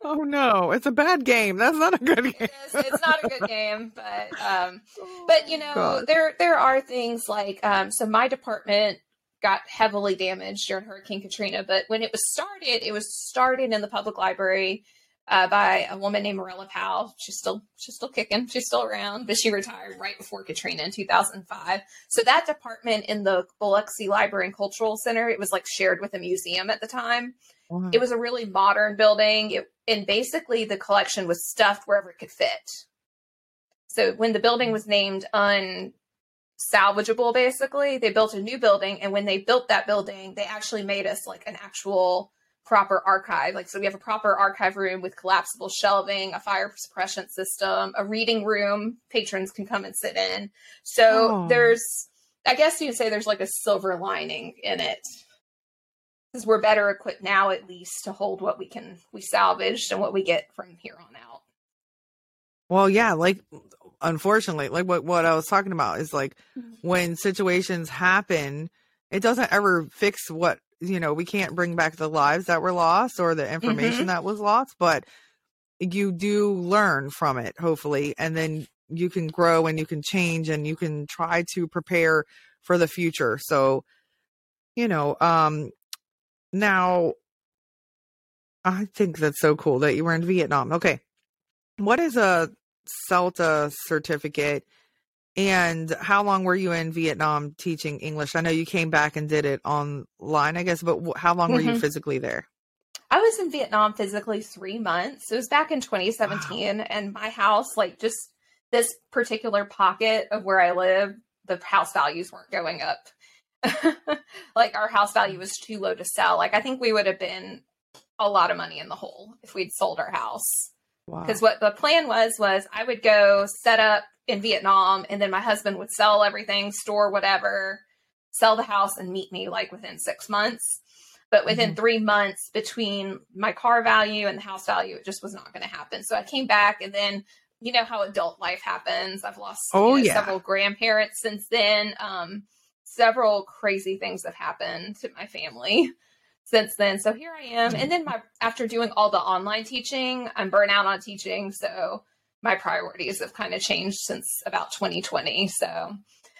Oh no. It's a bad game. That's not a good game *laughs* it is, it's not a good game but um but you know God. there there are things like um so my department got heavily damaged during hurricane katrina but when it was started it was started in the public library uh, by a woman named Marilla Powell. She's still she's still kicking. She's still around, but she retired right before Katrina in 2005. So that department in the Biloxi Library and Cultural Center, it was like shared with a museum at the time. Wow. It was a really modern building, it, and basically the collection was stuffed wherever it could fit. So when the building was named unsalvageable, basically, they built a new building, and when they built that building, they actually made us like an actual proper archive. Like, so we have a proper archive room with collapsible shelving, a fire suppression system, a reading room patrons can come and sit in. So Oh. there's, I guess you could say there's like a silver lining in it because we're better equipped now at least to hold what we can we salvaged and what we get from here on out Well, yeah, like unfortunately, like what what I was talking about is like Mhm. when situations happen, it doesn't ever fix what you know. We can't bring back the lives that were lost or the information that was lost, but you do learn from it, hopefully, and then you can grow and you can change and you can try to prepare for the future. So, you know, um, now I think that's so cool that you were in Vietnam. Okay. What is a CELTA certificate and how long were you in Vietnam teaching English? I know you came back and did it online, I guess, but how long were mm-hmm. you physically there? I was in Vietnam physically three months. It was back in 2017, wow. and my house, like just this particular pocket of where I live, the house values weren't going up. *laughs* like our house value was too low to sell. Like I think we would have been a lot of money in the hole if we'd sold our house. Because wow. what the plan was was I would go set up in Vietnam and then my husband would sell everything, store whatever, sell the house and meet me like within six months. But within mm-hmm. three months between my car value and the house value, it just was not going to happen. So I came back and then you know how adult life happens. I've lost oh, you know, yeah. several grandparents since then. Um, several crazy things have happened to my family *laughs* since then. So here I am. Mm-hmm. And then my after doing all the online teaching, I'm burnt out on teaching. So my priorities have kind of changed since about 2020. So,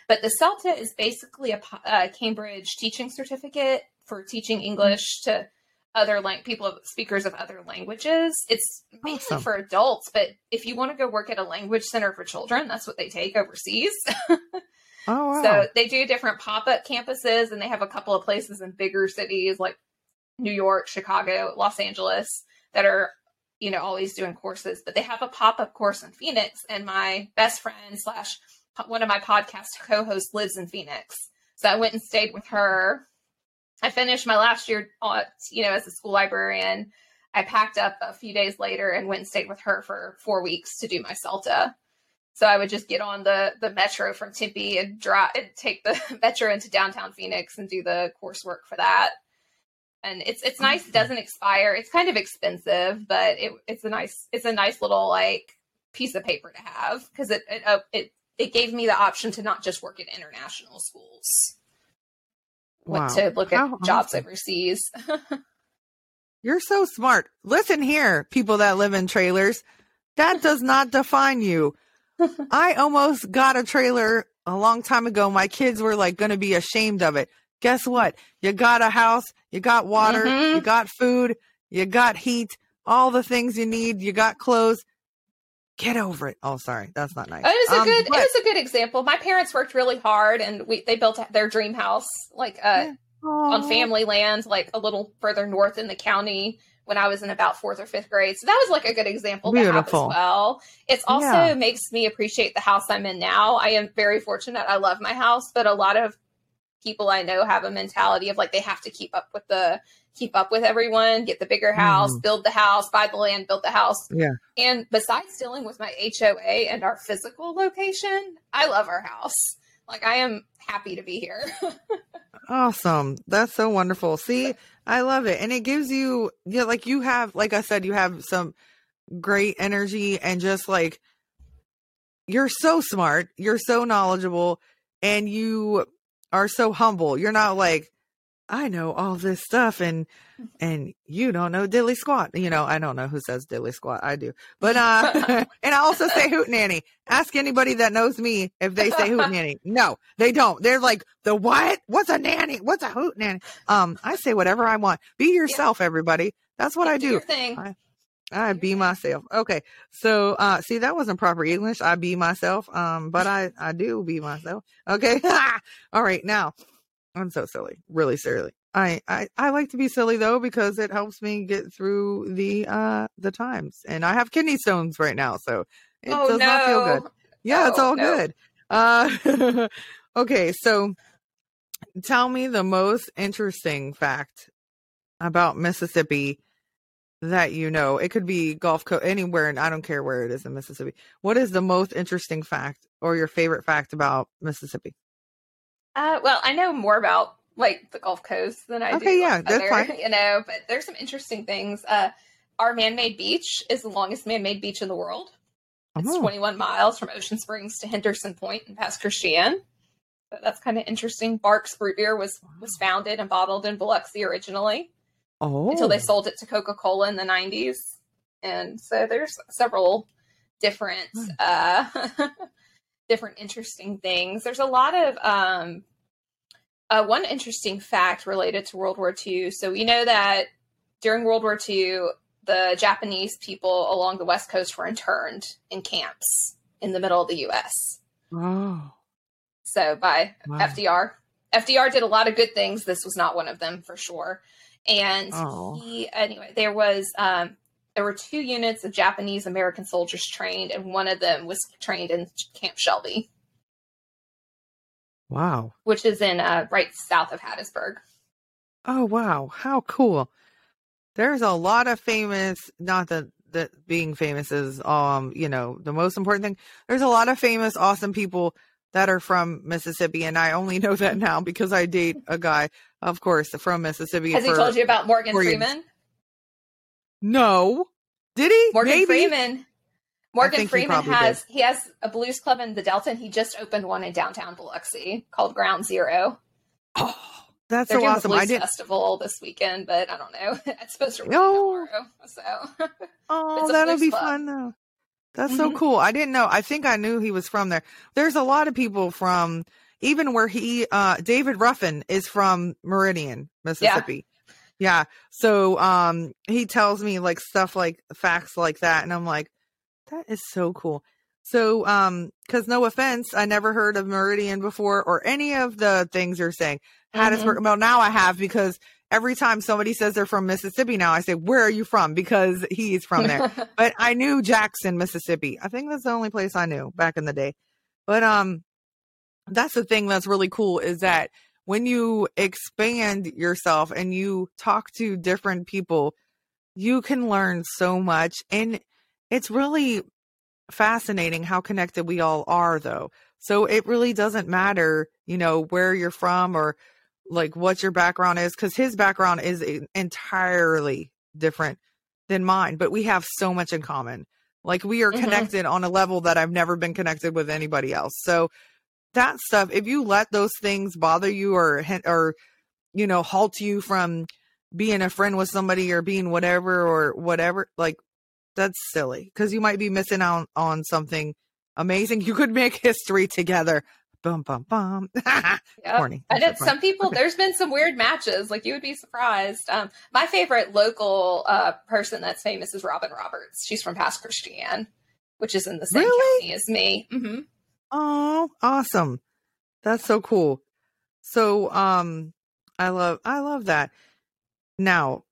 but the CELTA is basically a, a Cambridge teaching certificate for teaching mm-hmm. English to other lang- people speakers of other languages. It's mainly awesome. for adults, but if you want to go work at a language center for children, that's what they take overseas. *laughs* Oh, wow. So they do different pop up campuses, and they have a couple of places in bigger cities like New York, Chicago, Los Angeles that are, you know, always doing courses. But they have a pop up course in Phoenix, and my best friend slash one of my podcast co hosts lives in Phoenix. So I went and stayed with her. I finished my last year, you know, as a school librarian. I packed up a few days later and went and stayed with her for four weeks to do my CELTA. So I would just get on the the metro from Tempe and drive and take the *laughs* metro into downtown Phoenix and do the coursework for that. And it's it's nice. It doesn't expire. It's kind of expensive, but it, it's a nice it's a nice little like piece of paper to have because it it, uh, it it gave me the option to not just work at international schools, wow. but to look at How jobs awesome. overseas. *laughs* You're so smart. Listen here, people that live in trailers. That does not define you. *laughs* I almost got a trailer a long time ago. My kids were like going to be ashamed of it. Guess what? You got a house, you got water, mm-hmm. you got food, you got heat, all the things you need, you got clothes. Get over it. Oh, sorry, that's not nice. It was a um, good. But, it was a good example. My parents worked really hard, and we they built their dream house like uh, yeah. on family land, like a little further north in the county when I was in about fourth or fifth grade. So that was like a good example Beautiful. as well. It's also yeah. makes me appreciate the house I'm in now. I am very fortunate. I love my house, but a lot of people I know have a mentality of like they have to keep up with the keep up with everyone, get the bigger house, mm. build the house, buy the land, build the house. Yeah. And besides dealing with my HOA and our physical location, I love our house. Like I am happy to be here. *laughs* awesome. That's so wonderful. See, I love it. And it gives you yeah, like you have like I said, you have some great energy and just like you're so smart, you're so knowledgeable, and you are so humble. You're not like, I know all this stuff and and you don't know dilly squat. You know, I don't know who says dilly squat. I do. But uh *laughs* and I also say hoot nanny. Ask anybody that knows me if they say hoot nanny. *laughs* No, they don't. They're like, the what? What's a nanny? What's a hoot nanny? Um, I say whatever I want. Be yourself, yeah. everybody. That's what I do. I, I be myself. Okay. So uh see that wasn't proper English. I be myself. Um, but I I do be myself. Okay. *laughs* All right, now I'm so silly. Really silly. I, I I like to be silly though because it helps me get through the uh the times. And I have kidney stones right now, so it oh, does no. not feel good. Yeah, no, it's all no. good. Uh *laughs* okay, so tell me the most interesting fact about Mississippi that you know. It could be Gulf Coast anywhere and I don't care where it is in Mississippi. What is the most interesting fact or your favorite fact about Mississippi? Uh, well, I know more about like the Gulf Coast than I okay, do. yeah, that's fine. *laughs* You know, but there's some interesting things. Uh, our man-made beach is the longest man-made beach in the world. It's oh. 21 miles from Ocean Springs to Henderson and Pass Christian. So that's kind of interesting. Barq's Root Beer was was founded and bottled in Biloxi originally. Oh. Until they sold it to Coca Cola in the 90s. And so there's several different hmm. uh, *laughs* different interesting things. There's a lot of um, uh, one interesting fact related to World War II. So we know that during World War II, the Japanese people along the West Coast were interned in camps in the middle of the US. Oh. So by Wow. FDR. FDR did a lot of good things. This was not one of them for sure. And Oh. he anyway, there was um there were two units of Japanese American soldiers trained, and one of them was trained in Camp Shelby, Wow. which is in uh, right south of Hattiesburg. Oh wow, how cool. There's a lot of famous not that that being famous is um, you know, the most important thing. There's a lot of famous awesome people that are from Mississippi and I only *laughs* know that now because I date a guy, of course, from Mississippi. Has he told you about Morgan. Freeman? No. Did he? Morgan Maybe. Freeman. Morgan he Freeman probably has he has a blues club in the Delta, and he just opened one in downtown Biloxi called Ground Zero. Oh, that's They're so doing awesome. a I blues didn't festival this weekend, but I don't know. *laughs* it's supposed to rain Oh. tomorrow, so *laughs* Oh, that'll be club. fun though. That's so Mhm. cool. I didn't know. I think I knew he was from there. There's a lot of people from even where he uh David Ruffin is from Meridian, Mississippi. Yeah. yeah. So um he tells me like stuff like facts like that and I'm like that is so cool. So um cuz no offense, I never heard of Meridian before or any of the things you're saying. Hattiesburg. Well, now I have because every time somebody says they're from Mississippi now I say where are you from because he's from there *laughs* but I knew Jackson, Mississippi. I think that's the only place I knew back in the day. But um that's the thing that's really cool is that when you expand yourself and you talk to different people, you can learn so much and it's really fascinating how connected we all are though. So it really doesn't matter, you know, where you're from or like what your background is cuz his background is entirely different than mine, but we have so much in common. Like we are Mhm. connected on a level that I've never been connected with anybody else. So that stuff, if you let those things bother you or or you know halt you from being a friend with somebody or being whatever or whatever, like that's silly because you might be missing out on something amazing. *laughs* You could make history together. Bum bum bum. *laughs* Yep. Corny. I That's so did some people. Okay. There's been some weird matches. Like you would be surprised. Um, my favorite local uh, person that's famous is Robin Roberts. She's from Pass Christian, which is in the same Really? county as me. hmm Oh, awesome. That's so cool. So um I love I love that. Now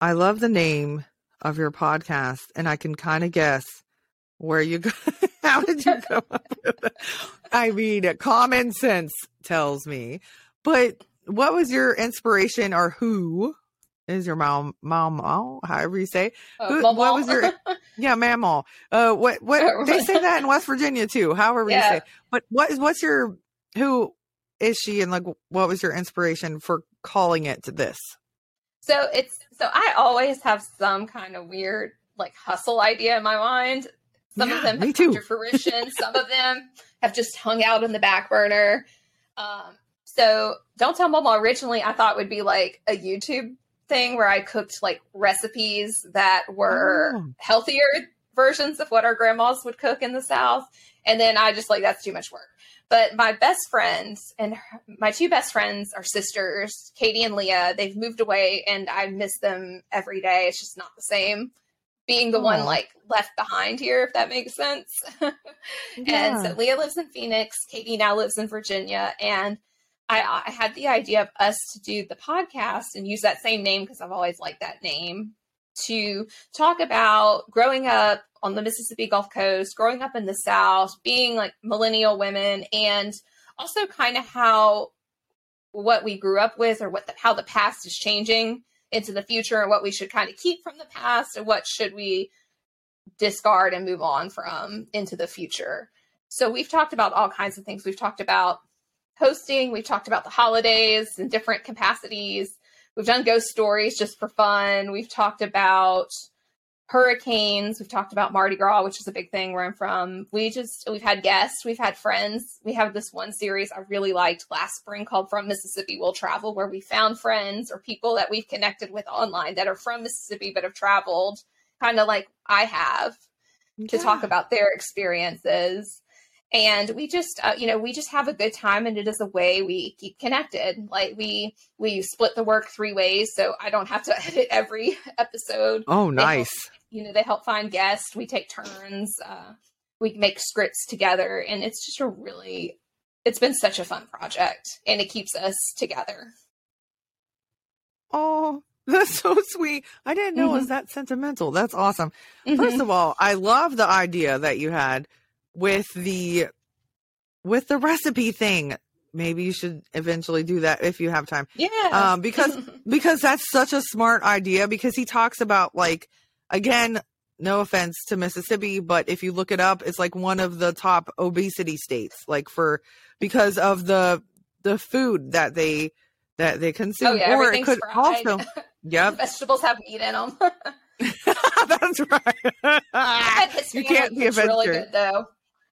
I love the name of your podcast and I can kind of guess where you go *laughs* how did you come up *laughs* with it? I mean, common sense tells me. But what was your inspiration or who is your mom mom however you say? Uh, Who- what was your *laughs* yeah, mammal. Uh, what what they say that in West Virginia too. However Yeah. you say. But what is what's your who is she and like what was your inspiration for calling it this? So it's so I always have some kind of weird like hustle idea in my mind. Some of them have come to fruition. *laughs* some of them have just hung out in the back burner. Um, so don't tell Maw Maw. Originally, I thought would be like a YouTube thing where I cooked like recipes that were Oh. healthier versions of what our grandmas would cook in the South. And then I just like that's too much work. But my best friends and her, my two best friends are sisters, Katie and Leah. They've moved away and I miss them every day. It's just not the same being the one like left behind here, if that makes sense. *laughs* And so Leah lives in Phoenix. Katie now lives in Virginia. And I, I had the idea of us to do the podcast and use that same name because I've always liked that name to talk about growing up on the Mississippi Gulf Coast, growing up in the South, being like millennial women, and also kind of how what we grew up with or what the, how the past is changing into the future and what we should kind of keep from the past and what should we discard and move on from into the future. So we've talked about all kinds of things. We've talked about hosting, we've talked about the holidays in different capacities. We've done ghost stories just for fun. We've talked about hurricanes. We've talked about Mardi Gras, which is a big thing where I'm from. We just we've had guests, we've had friends. We have this one series I really liked last spring called From Mississippi We'll Travel, where we found friends or people that we've connected with online that are from Mississippi but have traveled, kind of like I have to talk about their experiences. And we just uh, you know we just have a good time and it is a way we keep connected like we we split the work three ways so i don't have to *laughs* edit every episode Oh, nice. help- you know they help find guests we take turns uh, we make scripts together and it's just a really it's been such a fun project and it keeps us together Oh, *laughs* that's so sweet. I didn't know it Mm-hmm. was that sentimental. That's awesome. First of all, I love the idea that you had with the with the recipe thing. Maybe you should eventually do that if you have time. yeah. Um, because *laughs* because that's such a smart idea because he talks about like again no offense to mississippi but if you look it up it's like one of the top obesity states like for because of the the food that they that they consume. Oh yeah or it could fried. also *laughs* yep. Vegetables have meat in them *laughs* that's right. You can't be a really good though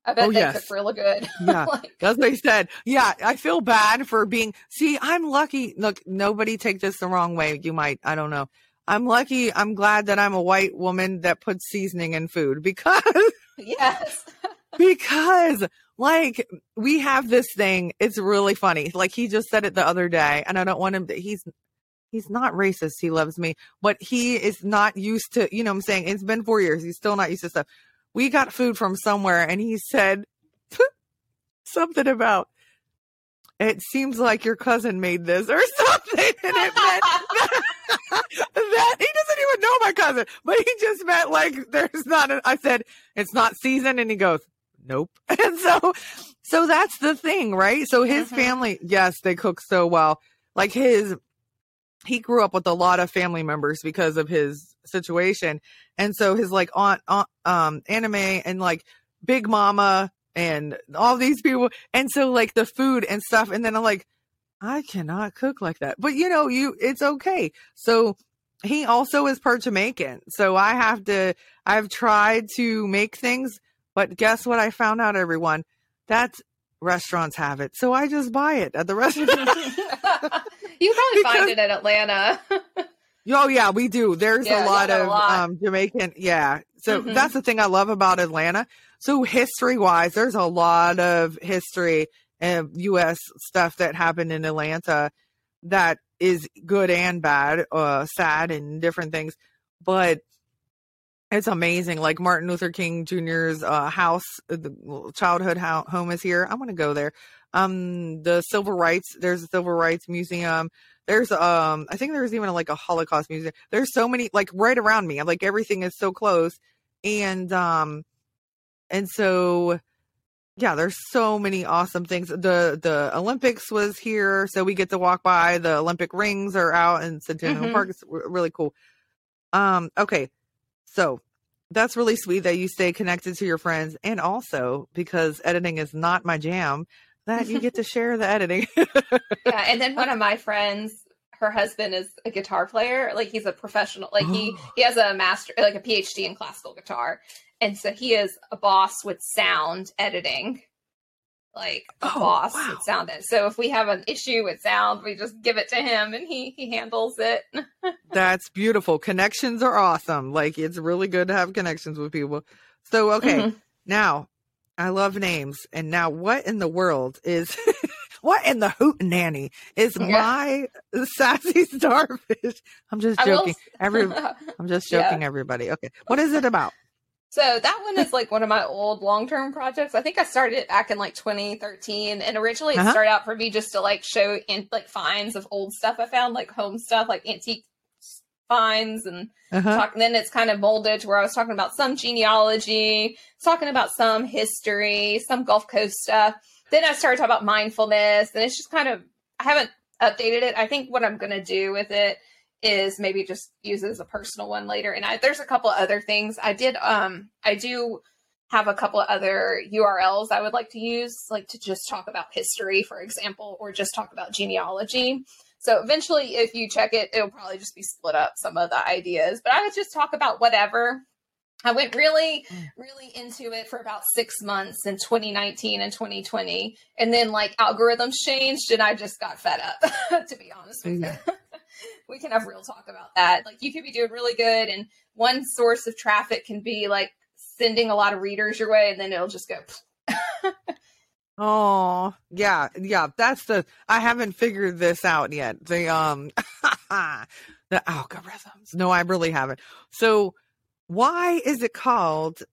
i oh, bet Oh, they yes. cook really good *laughs* Yeah. Like, That's what he said. Yeah, I feel bad for being. See, I'm lucky. Look, nobody take this the wrong way. You might. I don't know. I'm lucky. I'm glad that I'm a white woman that puts seasoning in food because *laughs* yes *laughs* because like we have this thing. It's really funny. Like he just said it the other day, and I don't want him to. He's he's not racist. He loves me, but he is not used to. You know, what I'm saying it's been four years. He's still not used to stuff. We got food from somewhere, and he said *laughs* something about. It seems like your cousin made this or *laughs* something, and it meant *laughs* that he doesn't even know my cousin, but he just meant like there's not. A, I said it's not seasoned, and he goes, "Nope." And so, so that's the thing, right? So his Mhm. family, yes, they cook so well. Like his, he grew up with a lot of family members because of his situation, and so his like aunt, aunt um, anime, and like Big Mama, and all these people, and so like the food and stuff, and then I'm like. I cannot cook like that. But you know, you it's okay. So he also is part Jamaican. So I have to I've tried to make things, but guess what I found out everyone? That's restaurants have it. So I just buy it at the restaurant. *laughs* you probably *laughs* Because- find it in Atlanta. *laughs* oh yeah, we do. There's Yeah, a lot yeah, a of lot. um Jamaican yeah. So Mhm. that's the thing I love about Atlanta. So history wise, there's a lot of history and US stuff that happened in Atlanta that is good and bad, uh sad and different things. But it's amazing. Like Martin Luther King Jr.'s uh, house, the childhood ho- home is here. I want to go there. Um, the civil rights. There's a civil rights museum. There's um, I think there's even like a Holocaust museum. There's so many like right around me. Like everything is so close, and um, and so yeah, there's so many awesome things. The the Olympics was here, so we get to walk by. The Olympic rings are out in Centennial Mhm. Park. It's really cool. Um, okay, so that's really sweet that you stay connected to your friends, and also because editing is not my jam, that you get to share the editing. *laughs* yeah, and then one of my friends, her husband is a guitar player. Like he's a professional. Like he *gasps* he has a master, like a PhD in classical guitar, and so he is a boss with sound editing. Like a Oh, boss wow. with sound. So if we have an issue with sound, we just give it to him, and he he handles it. *laughs* That's beautiful. Connections are awesome. Like it's really good to have connections with people. So okay, Mhm. now I love names. And now what in the world is *laughs* what in the hoot nanny is Yeah. my sassy *laughs* starfish? I'm just joking. Every *laughs* I'm just Yeah. joking everybody. Okay. What is it about? So that one is like one of my old long term projects. I think I started it back in like 2013, and originally it Uh-huh. started out for me just to like show in like finds of old stuff I found, like home stuff, like antique finds, and Uh-huh. talk. And then it's kind of molded to where I was talking about some genealogy, talking about some history, some Gulf Coast stuff. Then I started talking about mindfulness, and it's just kind of I haven't updated it. I think what I'm going to do with it is maybe just use it as a personal one later. And I, there's a couple other things I did. Um, I do have a couple of other URLs I would like to use, like to just talk about history, for example, or just talk about genealogy. So eventually, if you check it, it'll probably just be split up some of the ideas. But I would just talk about whatever. I went really, mm. really into it for about six months in 2019 and 2020. And then, like, algorithms changed, and I just got fed up, *laughs* to be honest with Yeah. you. *laughs* we can have real talk about that. Like, you could be doing really good, and one source of traffic can be like sending a lot of readers your way, and then it'll just go. *laughs* Oh, yeah, yeah. That's the. I haven't figured this out yet. The um, *laughs* the algorithms. No, I really haven't. So, why is it called?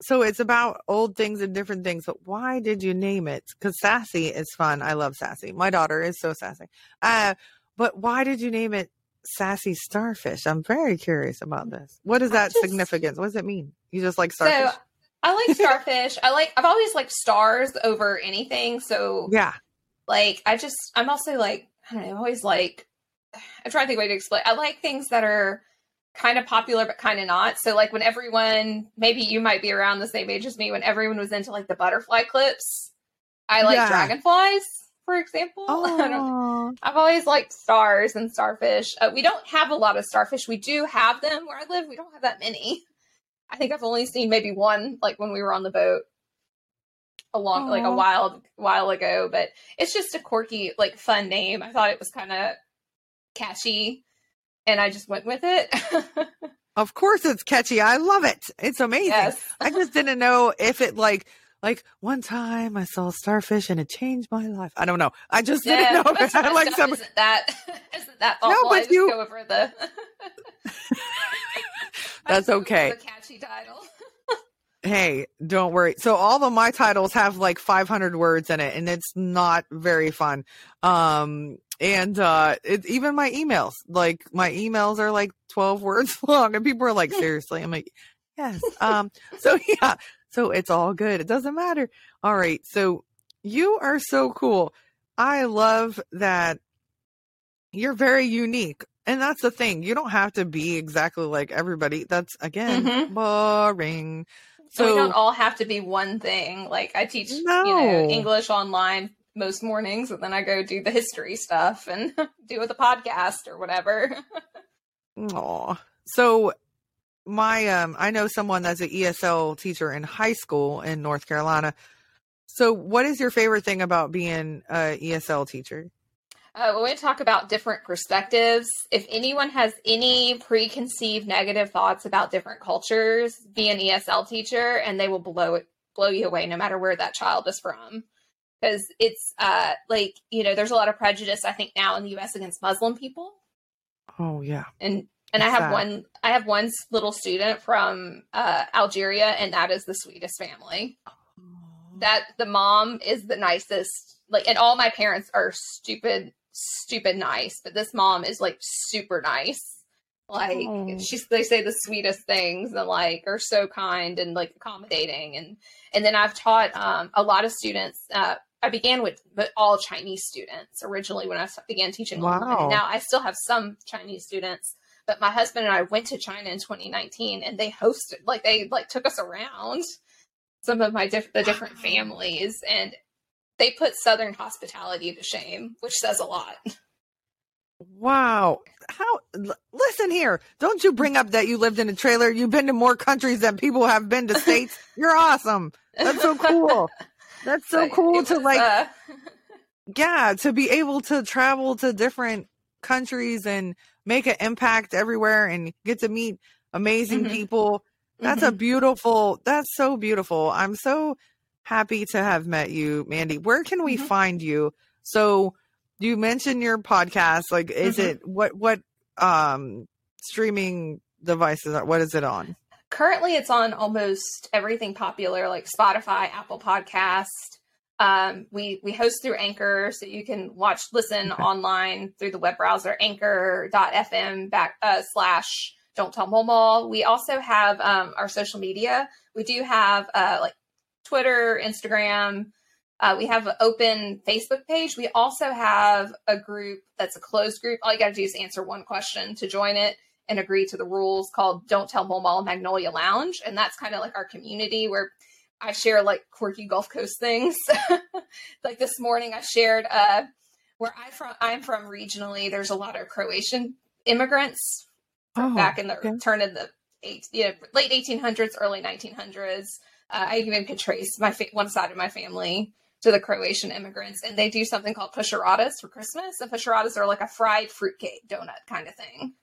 So it's about old things and different things, but why did you name it? Because sassy is fun. I love sassy. My daughter is so sassy. Uh, but why did you name it sassy starfish? I'm very curious about this. What is that just, significance? What does it mean? You just like starfish? So I like *laughs* starfish. I like. I've always liked stars over anything. So yeah, like I just. I'm also like. I don't know. I'm always like. I'm trying to think of a way to explain. I like things that are kind of popular but kind of not. So like when everyone, maybe you might be around the same age as me, when everyone was into like the butterfly clips, I like yeah. dragonflies, for example. *laughs* I've always liked stars and starfish. Uh, we don't have a lot of starfish. We do have them where I live. We don't have that many. I think I've only seen maybe one, like when we were on the boat a long, Aww. like a while, while ago. But it's just a quirky, like fun name. I thought it was kind of catchy, and I just went with it. *laughs* of course, it's catchy. I love it. It's amazing. Yes. I just didn't *laughs* know if it like like one time I saw a starfish and it changed my life. I don't know. I just yeah, didn't know. *laughs* I like some... Isn't that isn't that thoughtful? No, but you go over the. That's okay. The catchy title. *laughs* hey, don't worry. So all of my titles have like 500 words in it, and it's not very fun. Um, and uh, it, even my emails, like my emails are like 12 *laughs* words long, and people are like, *laughs* seriously? I'm like, yes. Um, so yeah, so it's all good. It doesn't matter. All right. So you are so cool. I love that you're very unique. And that's the thing. You don't have to be exactly like everybody. That's again mm-hmm. boring. So we don't all have to be one thing. Like I teach, no. you know, English online most mornings, and then I go do the history stuff and *laughs* do with a podcast or whatever. Aw. So my um I know someone that's an ESL teacher in high school in North Carolina. So what is your favorite thing about being a ESL teacher? Uh, when we talk about different perspectives, if anyone has any preconceived negative thoughts about different cultures, be an ESL teacher, and they will blow it blow you away, no matter where that child is from. Because it's uh, like you know, there's a lot of prejudice I think now in the U.S. against Muslim people. Oh yeah, and and I have that? one I have one little student from uh, Algeria, and that is the sweetest family. That the mom is the nicest, like, and all my parents are stupid stupid nice, but this mom is like super nice. Like oh. she's they say the sweetest things and like are so kind and like accommodating and and then I've taught um, a lot of students. Uh, I began with but all Chinese students originally when I began teaching wow. online. Now I still have some Chinese students, but my husband and I went to China in 2019 and they hosted like they like took us around some of my diff- the different families and they put Southern hospitality to shame, which says a lot. Wow. How listen here. Don't you bring up that you lived in a trailer. You've been to more countries than people have been to states. *laughs* You're awesome. That's so cool. That's so cool to like uh... *laughs* Yeah, to be able to travel to different countries and make an impact everywhere and get to meet amazing mm-hmm. people. That's mm-hmm. a beautiful that's so beautiful. I'm so happy to have met you, Mandy. Where can we mm-hmm. find you? So you mentioned your podcast. Like, is mm-hmm. it what what um streaming devices? Are, what is it on? Currently, it's on almost everything popular, like Spotify, Apple Podcast. Um, we we host through Anchor, so you can watch, listen okay. online through the web browser, Anchor.fm back uh, slash Don't Tell Maw Maw. We also have um, our social media. We do have uh, like Twitter, Instagram. Uh, we have an open Facebook page. We also have a group that's a closed group. All you got to do is answer one question to join it and agree to the rules called Don't Tell Maw Maw Magnolia Lounge. And that's kind of like our community where I share like quirky Gulf Coast things. *laughs* like this morning, I shared uh, where I from. I'm from regionally. There's a lot of Croatian immigrants oh, back in the okay. turn of the eight, you know, late 1800s, early 1900s. Uh, I even could trace my fa- one side of my family to the Croatian immigrants, and they do something called pusheratas for Christmas. And pusheratas are like a fried fruitcake donut kind of thing.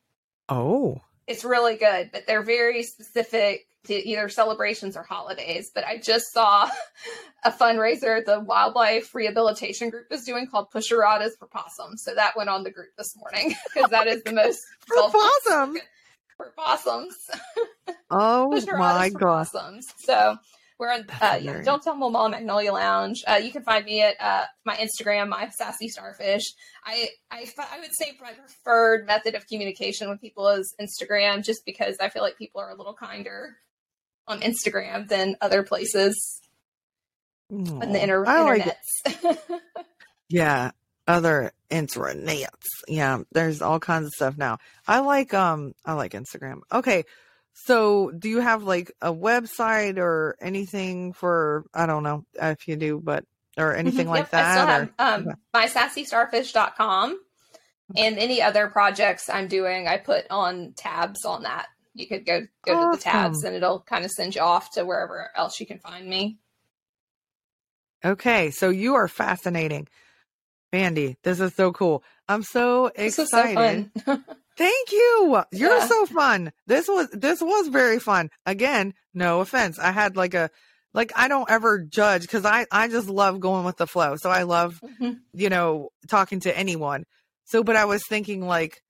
Oh, it's really good, but they're very specific to either celebrations or holidays. But I just saw *laughs* a fundraiser the wildlife rehabilitation group is doing called Pusheratas for Possums. So that went on the group this morning *laughs* because that is the most *laughs* For possums? *laughs* for possums. *laughs* Oh my god. possums. So we're in. Uh, yeah. Don't Tell Maw Maw Magnolia Lounge. Uh, you can find me at uh, my Instagram, my sassy starfish. I, I I would say my preferred method of communication with people is Instagram, just because I feel like people are a little kinder on Instagram than other places on the inter- like internets. *laughs* Yeah, other intranets. Yeah, there's all kinds of stuff now. I like um I like Instagram. Okay. So, do you have like a website or anything for I don't know if you do, but or anything Mhm. like Yep, I that still have or um, okay. my sassystarfish.com and any other projects I'm doing, I put on tabs on that. You could go go to the tabs and it'll kind of send you off to wherever else you can find me. Okay, so you are fascinating. Mandy, this is so cool. I'm so so excited. fun. *laughs* Thank you. You're Yeah. so fun. This was this was very fun. Again, no offense. I had like a like I don't ever judge cuz I I just love going with the flow. So I love, Mhm. you know, talking to anyone. So but I was thinking like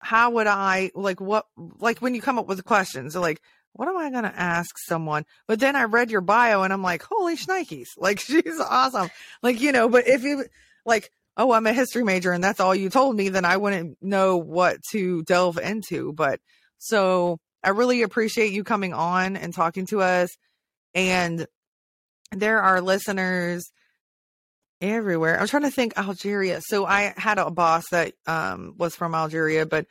how would I like what like when you come up with questions, like what am I going to ask someone? But then I read your bio and I'm like, holy shnikes. *laughs* Like she's awesome. Like, you know, but if you like, oh, I'm a history major and that's all you told me, then I wouldn't know what to delve into. But so I really appreciate you coming on and talking to us. And there are listeners everywhere. I'm trying to think Algeria. So I had a boss that um was from Algeria, but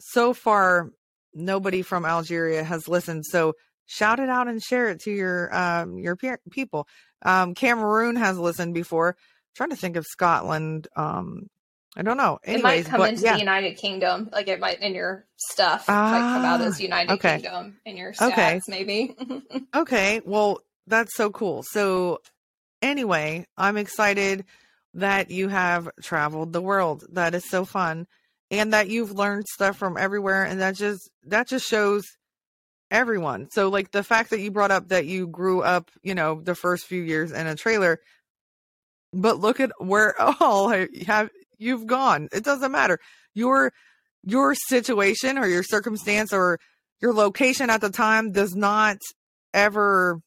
so far nobody from Algeria has listened. So shout it out and share it to your um your pe- people. Um Cameroon has listened before. trying to think of Scotland. Um I don't know. it might Anyways, come but into yeah. the United Kingdom, like it might in your stuff, like come out Ah, as United okay. Kingdom in your stats, Okay. maybe. *laughs* Okay, well, that's so cool. So, anyway, I'm excited that you have traveled the world. That is so fun, and that you've learned stuff from everywhere, and that just that just shows everyone. So, like the fact that you brought up that you grew up, you know, the first few years in a trailer, but look at where *laughs* all have you've gone. It doesn't matter your your situation or your circumstance or your location at the time does not ever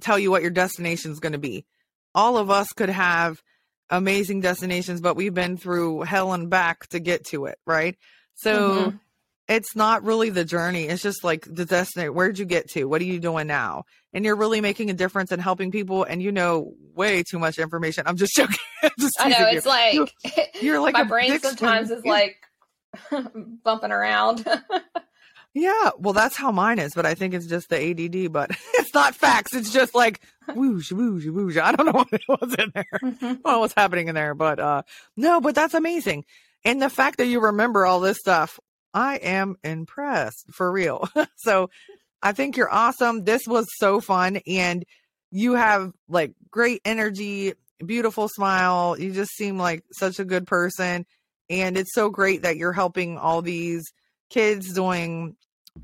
tell you what your destination is going to be. All of us could have amazing destinations, but we've been through hell and back to get to it, right? So Mhm. it's not really the journey. It's just like the destination. Where'd you get to? What are you doing now? And you're really making a difference and helping people. And you know way too much information. I'm just *laughs* joking. I'm just I know teasing you. it's like You- You're *laughs* like my brain sometimes is like *laughs* bumping around. Yeah, well, that's how mine is, but I think it's just the ADD. But *laughs* it's not facts. It's just like whoosh, whoosh, whoosh. I don't know *laughs* what it was in there. Well, what's happening in there, but uh, no, but that's amazing. And the fact that you remember all this stuff, I am impressed for real. *laughs* so, I think you're awesome. This was so fun, and you have like great energy, beautiful smile. You just seem like such a good person, and it's so great that you're helping all these kids doing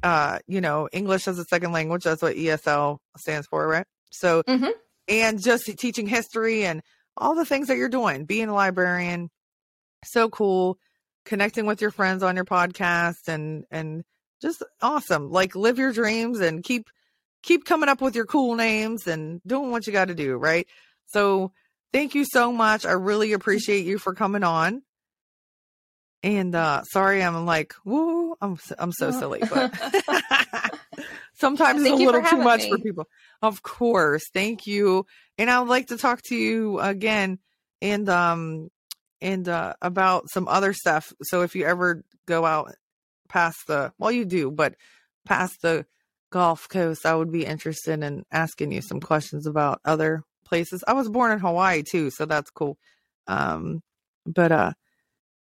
uh you know english as a second language that's what esl stands for right? So Mhm. and just teaching history and all the things that you're doing being a librarian so cool connecting with your friends on your podcast and and just awesome like live your dreams and keep keep coming up with your cool names and doing what you got to do right? So thank you so much i really appreciate you for coming on and uh sorry i'm like woo i'm i'm so silly but *laughs* *laughs* sometimes it's a Thank you for little too much for people. Of course thank you. And i would like to talk to you again and um and uh about some other stuff. So if you ever go out past the well you do but past the gulf coast i would be interested in asking you some questions about other places. I was born in hawaii too so that's cool. Um but uh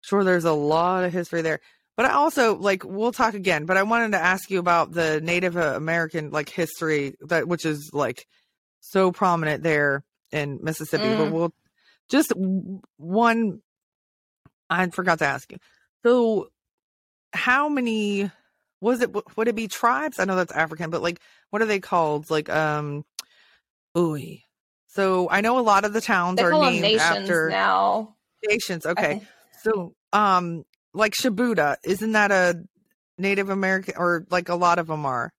sure there's a lot of history there but i also like we'll talk again but i wanted to ask you about the native american like history that which is like so prominent there in mississippi but Mm. we'll just one i forgot to ask you so how many was it would it be tribes? I know that's African, but like what are they called? Like um ooh. So I know a lot of the towns They are named after now. nations. Okay. So um like Shubuta, isn't that a Native American or like a lot of them are?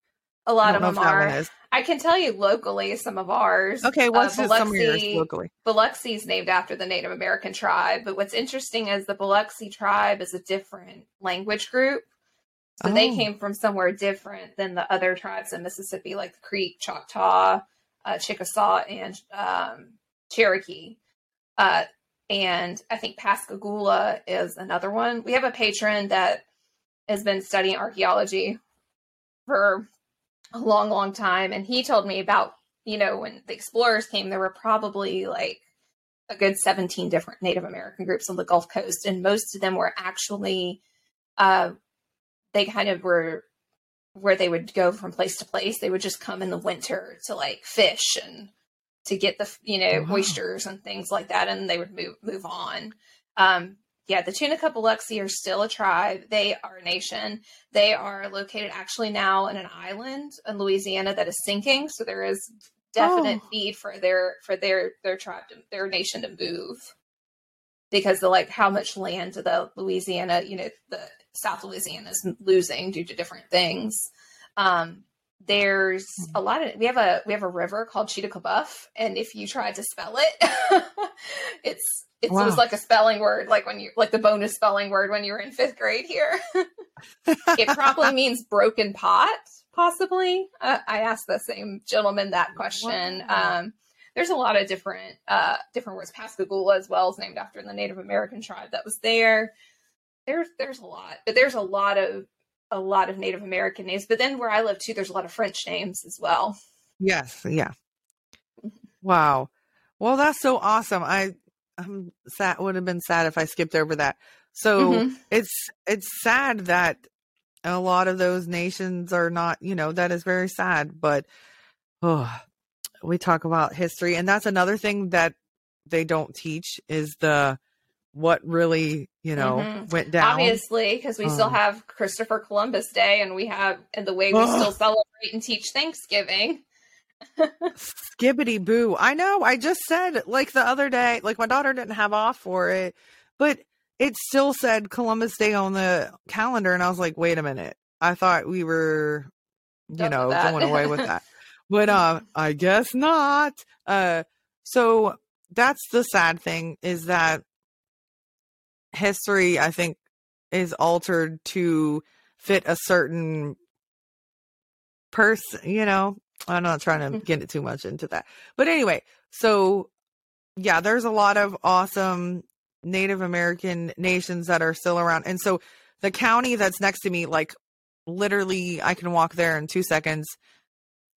A lot of them if that one are. I can tell you locally some of ours. Okay, Uh, what's just some of yours locally? Biloxi is named after the Native American tribe, but what's interesting is the Biloxi tribe is a different language group. So they Oh. came from somewhere different than the other tribes in Mississippi, like the Creek, Choctaw, uh, Chickasaw, and um, Cherokee. Uh, and I think Pascagoula is another one. We have a patron that has been studying archaeology for a long, long time, and he told me about you know when the explorers came, there were probably like a good 17 different Native American groups on the Gulf Coast, and most of them were actually uh, they kind of were where they would go from place to place. They would just come in the winter to like fish and to get the you know Wow. oysters and things like that, and they would move move on. Um, yeah, the Tunica Biloxi are still a tribe. They are a nation. They are located actually now in an island in Louisiana that is sinking. So there is definite Oh. need for their for their their tribe to, their nation to move because the like how much land the Louisiana you know the South Louisiana is losing due to different things. Um, there's a lot of we have a we have a river called Tchoutacabouffa, and if you try to spell it, *laughs* it's it's, it was like a spelling word, like when you like the bonus spelling word when you were in fifth grade here. *laughs* it probably *laughs* means broken pot, possibly. Uh, I asked the same gentleman that question. Wow. Um, there's a lot of different uh, different words. Pascagoula as well is named after the Native American tribe that was there. There's there's a lot, but there's a lot of a lot of Native American names. But then where I live too, there's a lot of French names as well. Yes, yeah. Wow. Well, that's so awesome. I I'm sad would have been sad if I skipped over that. So Mhm. it's it's sad that a lot of those nations are not, you know, that is very sad, but oh, we talk about history and that's another thing that they don't teach is the what really, you know, Mhm. went down. Obviously, because we still Um, have Christopher Columbus Day, and we have and the way we still *gasps* celebrate and teach Thanksgiving. *laughs* Skibbity boo. I know. I just said like the other day, like my daughter didn't have off for it, but it still said Columbus Day on the calendar. And I was like, wait a minute. I thought we were, you Done know, going away with that. *laughs* But uh, I guess not. Uh, so that's the sad thing is that history, I think, is altered to fit a certain person, you know. I'm not trying to Mhm. get it too much into that. But anyway, so yeah, there's a lot of awesome Native American nations that are still around. And so the county that's next to me, like literally I can walk there in two seconds.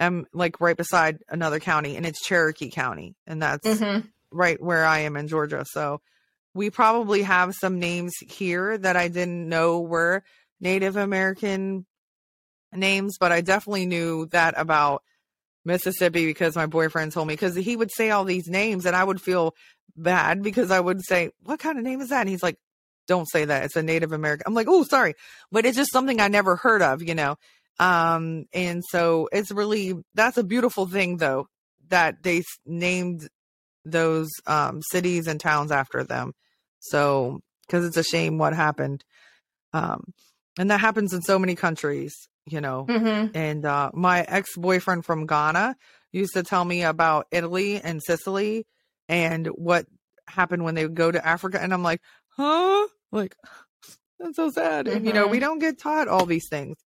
I'm like right beside another county and it's Cherokee County. And that's Mhm. right where I am in Georgia. So we probably have some names here that I didn't know were Native American names, but I definitely knew that about Mississippi because my boyfriend told me because he would say all these names and I would feel bad because I would say, What kind of name is that? And he's like, Don't say that. It's a Native American. I'm like, Oh, sorry. But it's just something I never heard of, you know. Um, and so it's really that's a beautiful thing though, that they named those um cities and towns after them. So because it's a shame what happened. Um and that happens in so many countries, you know. Mhm. And uh, my ex boyfriend from Ghana used to tell me about Italy and Sicily and what happened when they would go to Africa. And I'm like, huh? Like, *sighs* that's so sad. And, you know, we Mhm. don't get taught all these things.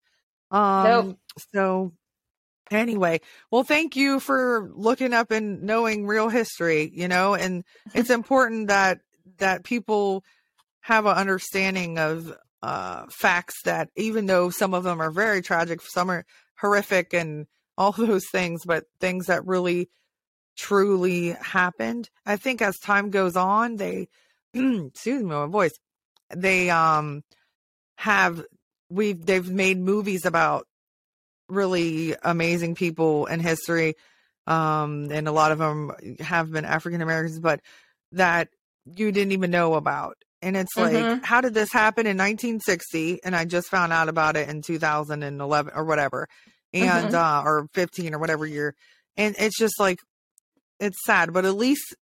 Um, Nope. So, anyway, well, thank you for looking up and knowing real history, you know, and it's *laughs* important that that people have an understanding of uh, facts that even though some of them are very tragic, some are horrific and all *laughs* those things, but things that really truly happened. I think as time goes on, they, *clears throat* excuse me, my voice, they um have we've they've made movies about really amazing people in history um and a lot of them have been african americans but that you didn't even know about And it's like, Mhm. how did this happen in 1960? And I just found out about it in 2011 or whatever, and Mhm. uh, or 15 or whatever year. And it's just like, it's sad, but at least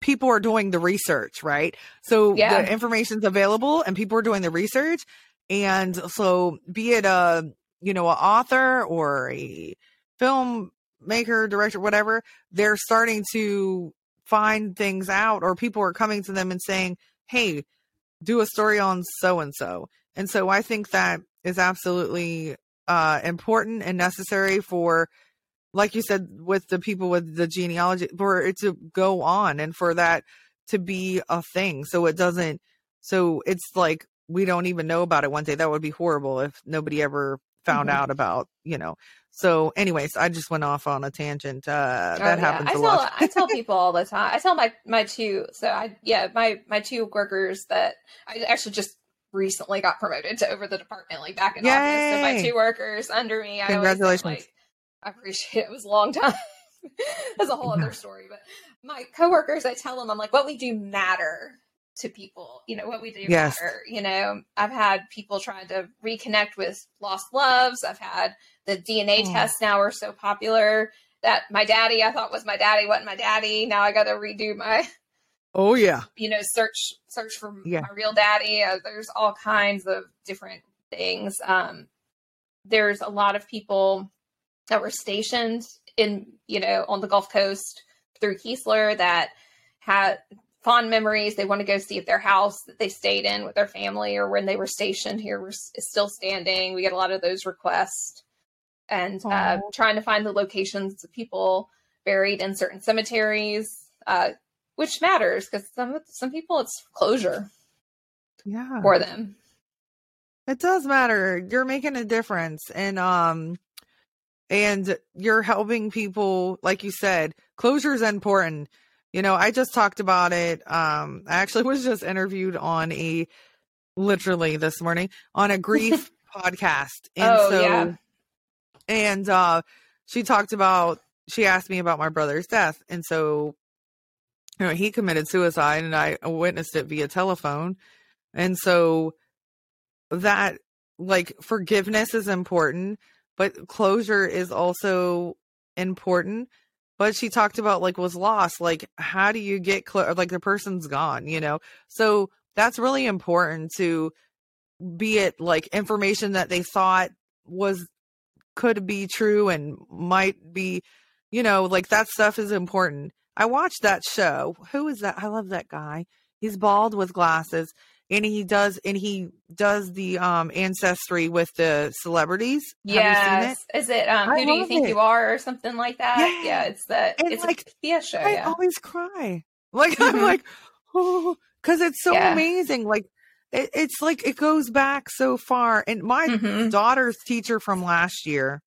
people are doing the research, right? So Yeah. the information's available, and people are doing the research. And so, be it a you know, an author or a filmmaker, director, whatever, they're starting to find things out, or people are coming to them and saying, "Hey, do a story on so and so." And so, I think that is absolutely uh, important and necessary for, like you said, with the people with the genealogy, for it to go on and for that to be a thing. So it doesn't. So it's like we don't even know about it one day. That would be horrible if nobody ever found Mhm. out about, you know. So, anyways, I just went off on a tangent. Uh, Oh, that yeah. happens I a tell lot. I tell people all the time. I tell my my two so I yeah my my two workers that I actually just recently got promoted to over the department like back in August. So my two workers under me. I always Congratulations. like, I appreciate it. It was a long time. *laughs* That's a whole *laughs* other story. But my coworkers, I tell them I'm like, what we do matter to people. You know what we do Yes. matter. You know, I've had people trying to reconnect with lost loves. I've had the DNA Oh. tests now are so popular that my daddy I thought was my daddy wasn't my daddy. Now I got to redo my Oh yeah, you know search search for Yeah. my real daddy. Uh, there's all kinds of different things. Um, there's a lot of people that were stationed in you know on the Gulf Coast through Keesler that had fond memories. They want to go see if their house that they stayed in with their family or when they were stationed here is still standing. We get a lot of those requests and uh, trying to find the locations of people buried in certain cemeteries, uh, which matters because some some people it's closure yeah. for them. It does matter. You're making a difference, and um, and you're helping people. Like you said, closure is important. You know, I just talked about it. Um, I actually *laughs* was just interviewed on a literally this morning on a *laughs* grief podcast, and Oh, so yeah. and uh, she talked about. She asked me about my brother's death, and so you know he committed suicide, and I witnessed it via telephone, and so that like forgiveness is important but closure is also important but she talked about like was lost like how do you get clo- like the person's gone you know? So that's really important to be it like information that they thought was could be true and might be you know like that stuff is important. I watched that show. Who is that? I love that guy. He's bald with glasses and he does and he does the um ancestry with the celebrities Have you seen Yes. it? Is it um I who do you think it. you are or something like that? Yeah. Yeah, it's the it's like, a show, I yeah. always cry. Like *laughs* I'm Mhm. *laughs* like, oh, because it's so Yeah. amazing. Like it, it's like it goes back so far. And my Mhm. daughter's teacher from last year,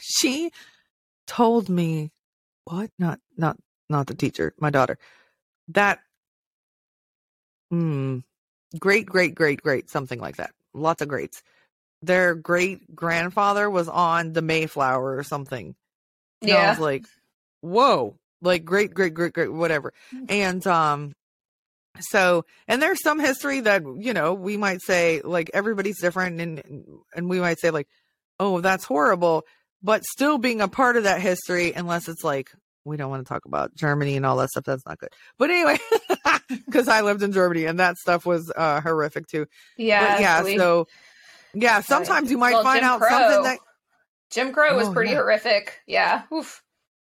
she told me, what? Not not not the teacher, my daughter, that hmm, great, great, great, great, something like that. Lots of greats. Their great grandfather was on the Mayflower or something. And I Yeah. was like, whoa, like great, great, great, great, whatever. Mm. And um, so and there's some history that you know we might say like everybody's different, and and we might say like, oh, that's horrible, but still being a part of that history, unless it's like we don't want to talk about Germany and all that stuff, that's not good. But anyway, *laughs* *laughs* because I lived in Germany and that stuff was uh horrific too. Yeah. but yeah, we- so yeah, sometimes you might Well, find Jim out Crow. something that. Jim Crow was Oh, pretty yeah. horrific. Yeah. Oof.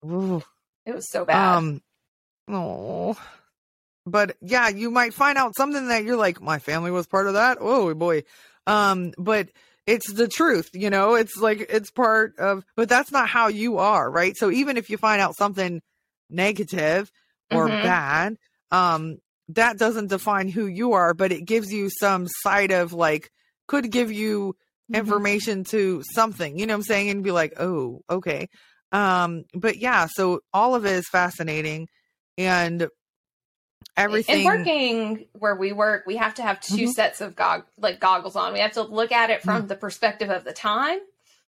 Ooh. It was so bad. Um, oh, but yeah, you might find out something that you're like, my family was part of that. Oh boy. Um, but it's the truth, you know, it's like, it's part of, but that's not how you are, right? So even if you find out something negative or Mhm. bad, um, that doesn't define who you are, but it gives you some side of like, could give you Mhm. information to something, you know what I'm saying? And be like, oh, okay. Um, but yeah, so all of it is fascinating and everything. And working where we work, we have to have 2 Mhm. sets of gog- like goggles on. We have to look at it from the perspective of the time,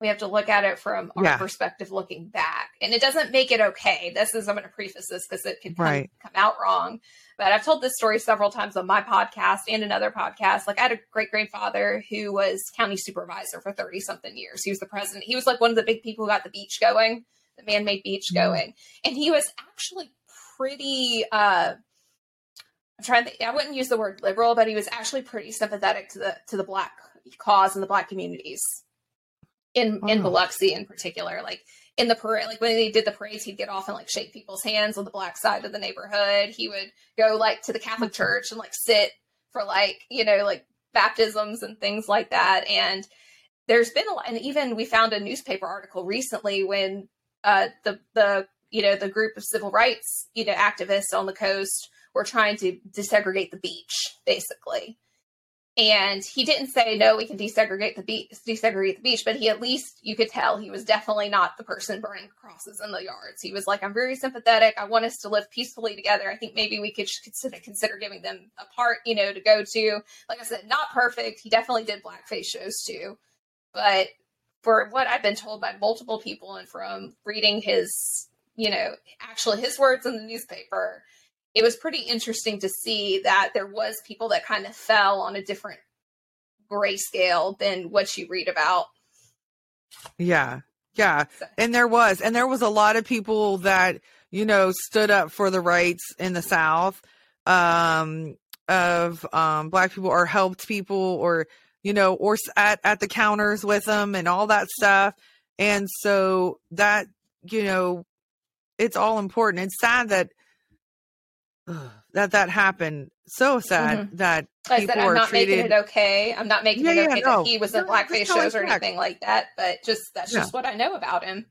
We have to look at it from our Yeah. perspective looking back. And it doesn't make it okay. This is, I'm going to preface this because it could come, Right. come out wrong. But I've told this story several times on my podcast and another podcast. Like I had a great grandfather who was county supervisor for 30 something years. He was the president. He was like one of the big people who got the beach going, the man made beach Mhm. going. And he was actually pretty, uh, I'm trying to think, I wouldn't use the word liberal, but he was actually pretty sympathetic to the, to the black cause and the black communities in, in Wow. Biloxi in particular. Like in the parade, like when they did the parades, he'd get off and like shake people's hands on the black side of the neighborhood. He would go like to the Catholic church and like sit for like, you know, like baptisms and things like that. And there's been a lot, and even we found a newspaper article recently when uh, the, the, you know, the group of civil rights, you know, activists on the coast were trying to desegregate the beach, basically. And he didn't say no, we can desegregate the beach, desegregate the beach, but he at least you could tell he was definitely not the person burning crosses in the yards. He was like, "I'm very sympathetic. I want us to live peacefully together. I think maybe we could consider consider giving them a part, you know, to go to." Like I said, not perfect. He definitely did blackface shows too, but for what I've been told by multiple people and from reading his, you know, actually his words in the newspaper, it was pretty interesting to see that there was people that kind of fell on a different grayscale than what you read about. Yeah. Yeah. So- And there was, and there was a lot of people that, you know, stood up for the rights in the South um, of um, Black people or helped people or, you know, or at, at the counters with them and all that stuff. And so that, you know, it's all important. It's sad that, that that happened. So sad that Like I said, people I'm not making treated. it okay. I'm not making Yeah, it yeah, okay no. that he was in No, blackface shows or facts. anything like that, but just that's Yeah. just what I know about him.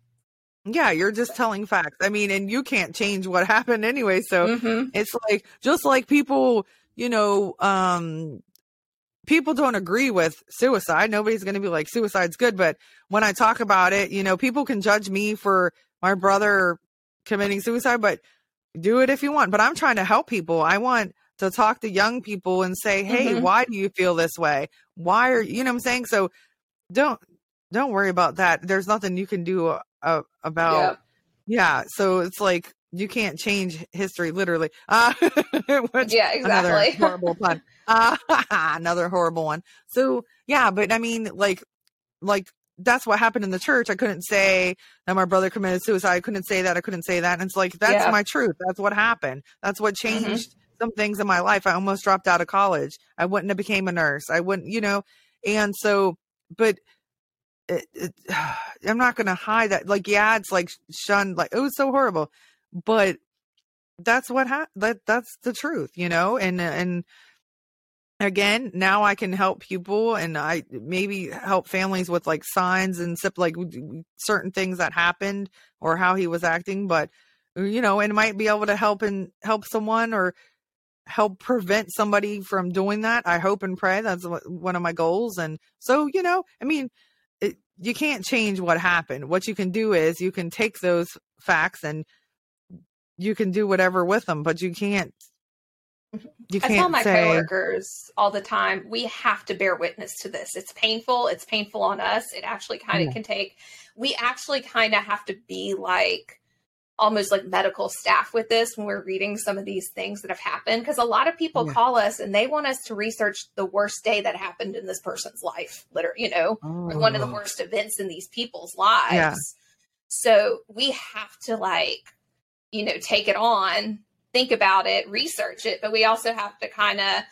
Yeah, you're just telling facts. I mean, and you can't change what happened anyway. So hmm it's like just like people, you know, um people don't agree with suicide. Nobody's going to be like suicide's good, but when I talk about it, you know, people can judge me for my brother committing suicide, but do it if you want. But I'm trying to help people. I want to talk to young people and say, "Hey, Mhm. why do you feel this way? Why are you know what I'm saying?" So don't don't worry about that. There's nothing you can do uh, about Yeah. yeah, so it's like you can't change history literally. *laughs* Uh, Yeah, another exactly. *laughs* horrible pun. Uh, *laughs* another horrible one. So yeah, but I mean, like, like that's what happened in the church. I couldn't say that my brother committed suicide. I couldn't say that. I couldn't say that. And it's like that's Yeah. my truth. That's what happened. That's what Mhm. changed some things in my life. I almost dropped out of college. I wouldn't have became a nurse. I wouldn't, you know. And so, but it, it, *sighs* I'm not going to hide that. Like, yeah, it's like shunned. Like it was so horrible, but that's what happened. That that's the truth, you know. And and again, now I can help people, and I maybe help families with like signs and like certain things that happened or how he was acting, but uh, you know, and might be able to help and help someone or help prevent somebody from doing that. I hope and pray that's one of my goals. And so, you know, I mean, it, you can't change what happened. What you can do is you can take those facts and you can do whatever with them, but you can't. You I tell my say, coworkers all the time, we have to bear witness to this. It's painful. It's painful on us. It actually kind of Yeah. can take, we actually kind of have to be like almost like medical staff with this when we're reading some of these things that have happened. Because a lot of people Yeah. call us and they want us to research the worst day that happened in this person's life, literally, you know, or one of the "Oh." worst events in these people's lives. Yeah. So we have to like, you know, take it on, think about it, research it, but we also have to kind of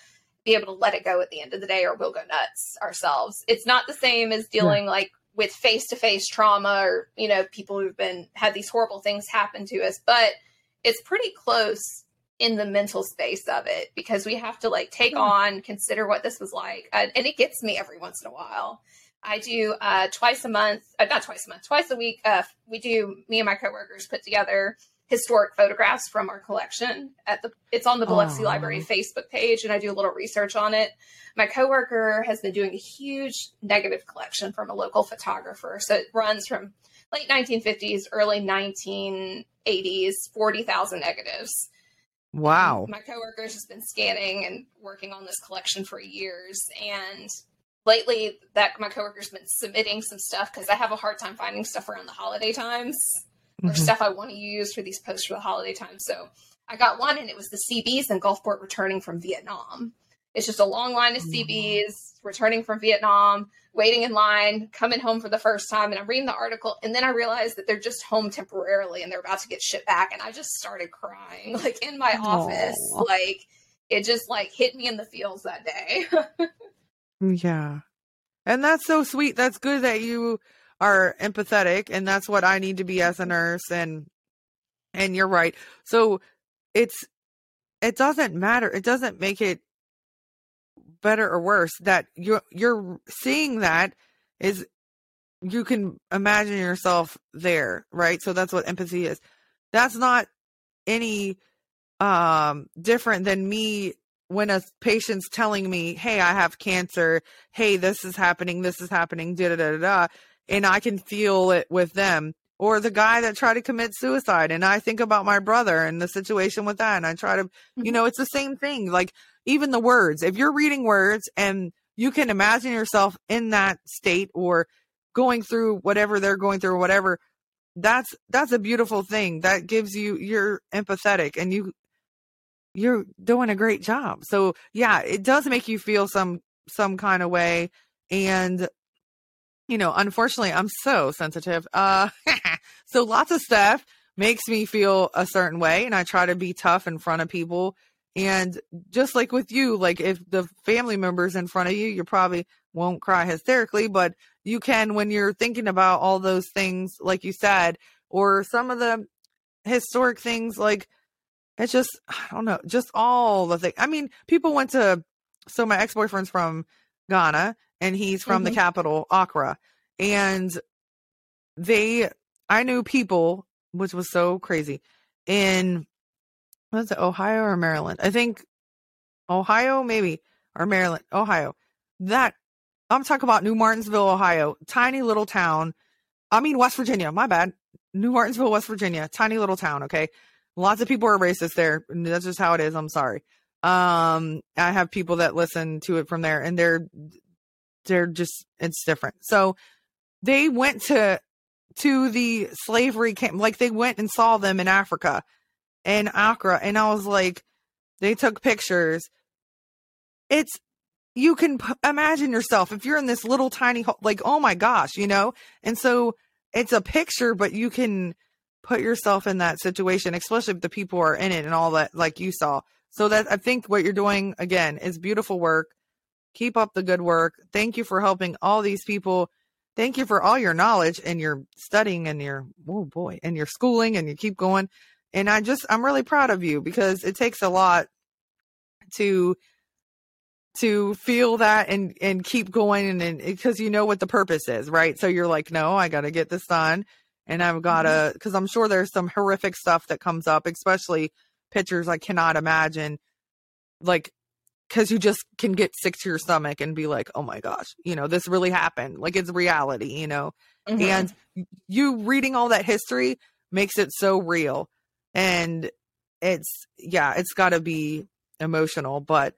be able to let it go at the end of the day or we'll go nuts ourselves. It's not the same as dealing like with face to face trauma or, you know, people who've been had these horrible things happen to us, but it's pretty close in the mental space of it because we have to like take Yeah. on, consider what this was like. Uh, and it gets me every once in a while. I do uh, twice a month, uh, not twice a month, twice a week. Uh, we do, me and my coworkers put together historic photographs from our collection at the, it's on the Biloxi. Library Facebook page and I do a little research on it. My coworker has been doing a huge negative collection from a local photographer. So it runs from late 1950s, early 1980s, 40,000 negatives. Wow. My coworker's just been scanning and working on this collection for years. And lately that my coworker's been submitting some stuff because I have a hard time finding stuff around the holiday times or Mhm. stuff I want to use for these posts for the holiday time. So I got one and it was the CBs and Gulfport returning from Vietnam. It's just a long line of CBs returning from Vietnam, waiting in line, coming home for the first time. And I'm reading the article and then I realized that they're just home temporarily and they're about to get shipped back. And I just started crying *laughs* like in my office. Like it just like hit me in the feels that day. *laughs* Yeah. And that's so sweet. That's good that you are empathetic and that's what I need to be as a nurse and and you're right. So it's it doesn't matter. It doesn't make it better or worse that you're you're seeing that is you can imagine yourself there, right? So that's what empathy is. That's not any um different than me when a patient's telling me, "Hey, I have cancer. Hey, this is happening. This is happening." Da da da da, da and I can feel it with them. Or the guy that tried to commit suicide, and I think about my brother and the situation with that, and I try to, you mm-hmm. know, it's the same thing. Like even the words. If you're reading words and you can imagine yourself in that state or going through whatever they're going through or whatever, that's that's a beautiful thing. That gives you you're empathetic and you you're doing a great job. So yeah, it does make you feel some some kind of way. And you know, unfortunately I'm so sensitive. Uh *laughs* so lots of stuff makes me feel a certain way and I try to be tough in front of people. And just like with you, like if the family members in front of you, you probably won't cry hysterically, but you can when you're thinking about all those things, like you said, or some of the historic things, like it's just, I don't know, just all the things. I mean, people went to, so my ex boyfriend's from Ghana and he's from the Mhm. capital, Accra. And they, I knew people, which was so crazy, in, was it Ohio or Maryland? I think Ohio, maybe, or Maryland, Ohio. That I'm talking about New Martinsville, Ohio, tiny little town. I mean, West Virginia, my bad. New Martinsville, West Virginia, tiny little town. Okay. Lots of people are racist there. That's just how it is. I'm sorry. Um, I have people that listen to it from there and they're, they're just, it's different. So they went to, to the slavery camp, like they went and saw them in Africa in Accra. And I was like, they took pictures. It's, you can p- imagine yourself if you're in this little tiny hole, like, oh my gosh, you know? And so it's a picture, but you can put yourself in that situation, especially if the people are in it and all that, like you saw. So that I think what you're doing again is beautiful work. Keep up the good work. Thank you for helping all these people. Thank you for all your knowledge and your studying and your, oh boy, and your schooling and you keep going. And I just, I'm really proud of you because it takes a lot to to feel that and and keep going and, because you know what the purpose is right so you're like no i gotta get this done and i've mm-hmm. gotta because i'm sure there's some horrific stuff that comes up especially pictures i cannot imagine like because you just can get sick to your stomach and be like oh my gosh you know this really happened like it's reality you know Mhm. and you reading all that history makes it so real and it's yeah it's got to be emotional but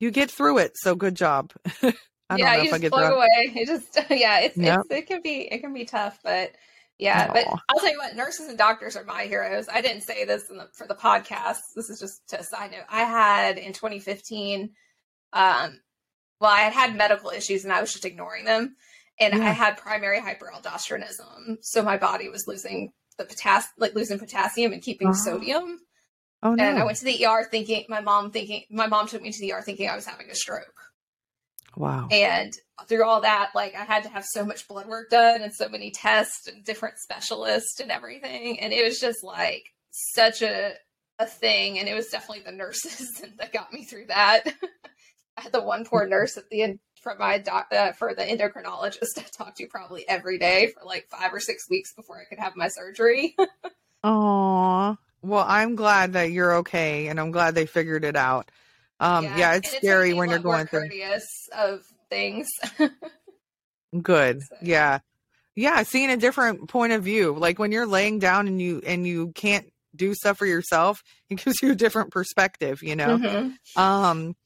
you get through it so good job *laughs* i don't yeah, know you if i get through it. *laughs* just yeah, it's, Yep. it's it can be it can be tough, but yeah. But I'll tell you what, nurses and doctors are my heroes. I didn't say this in the, for the podcast. This is just a side note. I had in 2015, um, well, I had had medical issues and I was just ignoring them, and Yeah. I had primary hyperaldosteronism, so my body was losing the potassium, like losing potassium and keeping Ah. sodium. oh no And I went to the ER thinking my mom thinking my mom took me to the ER thinking I was having a stroke. Wow And through all that, like I had to have so much blood work done and so many tests and different specialists and everything. And it was just like such a a thing. And it was definitely the nurses *laughs* that got me through that. *laughs* I had the one poor nurse at the end from my doc uh, for the endocrinologist I talked to probably every day for like five or six weeks before I could have my surgery. *laughs* oh well i'm glad that you're okay and i'm glad they figured it out um yeah, it's and scary when you're going through of things. *laughs* Good. So- Yeah. Yeah, seeing a different point of view. Like when you're laying down and you and you can't do stuff for yourself, it gives you a different perspective, you know. Mhm. Um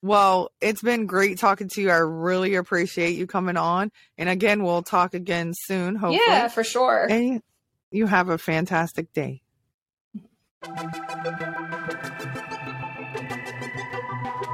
Well, it's been great talking to you. I really appreciate you coming on. And again, we'll talk again soon, hopefully. Yeah, for sure. And you have a fantastic day.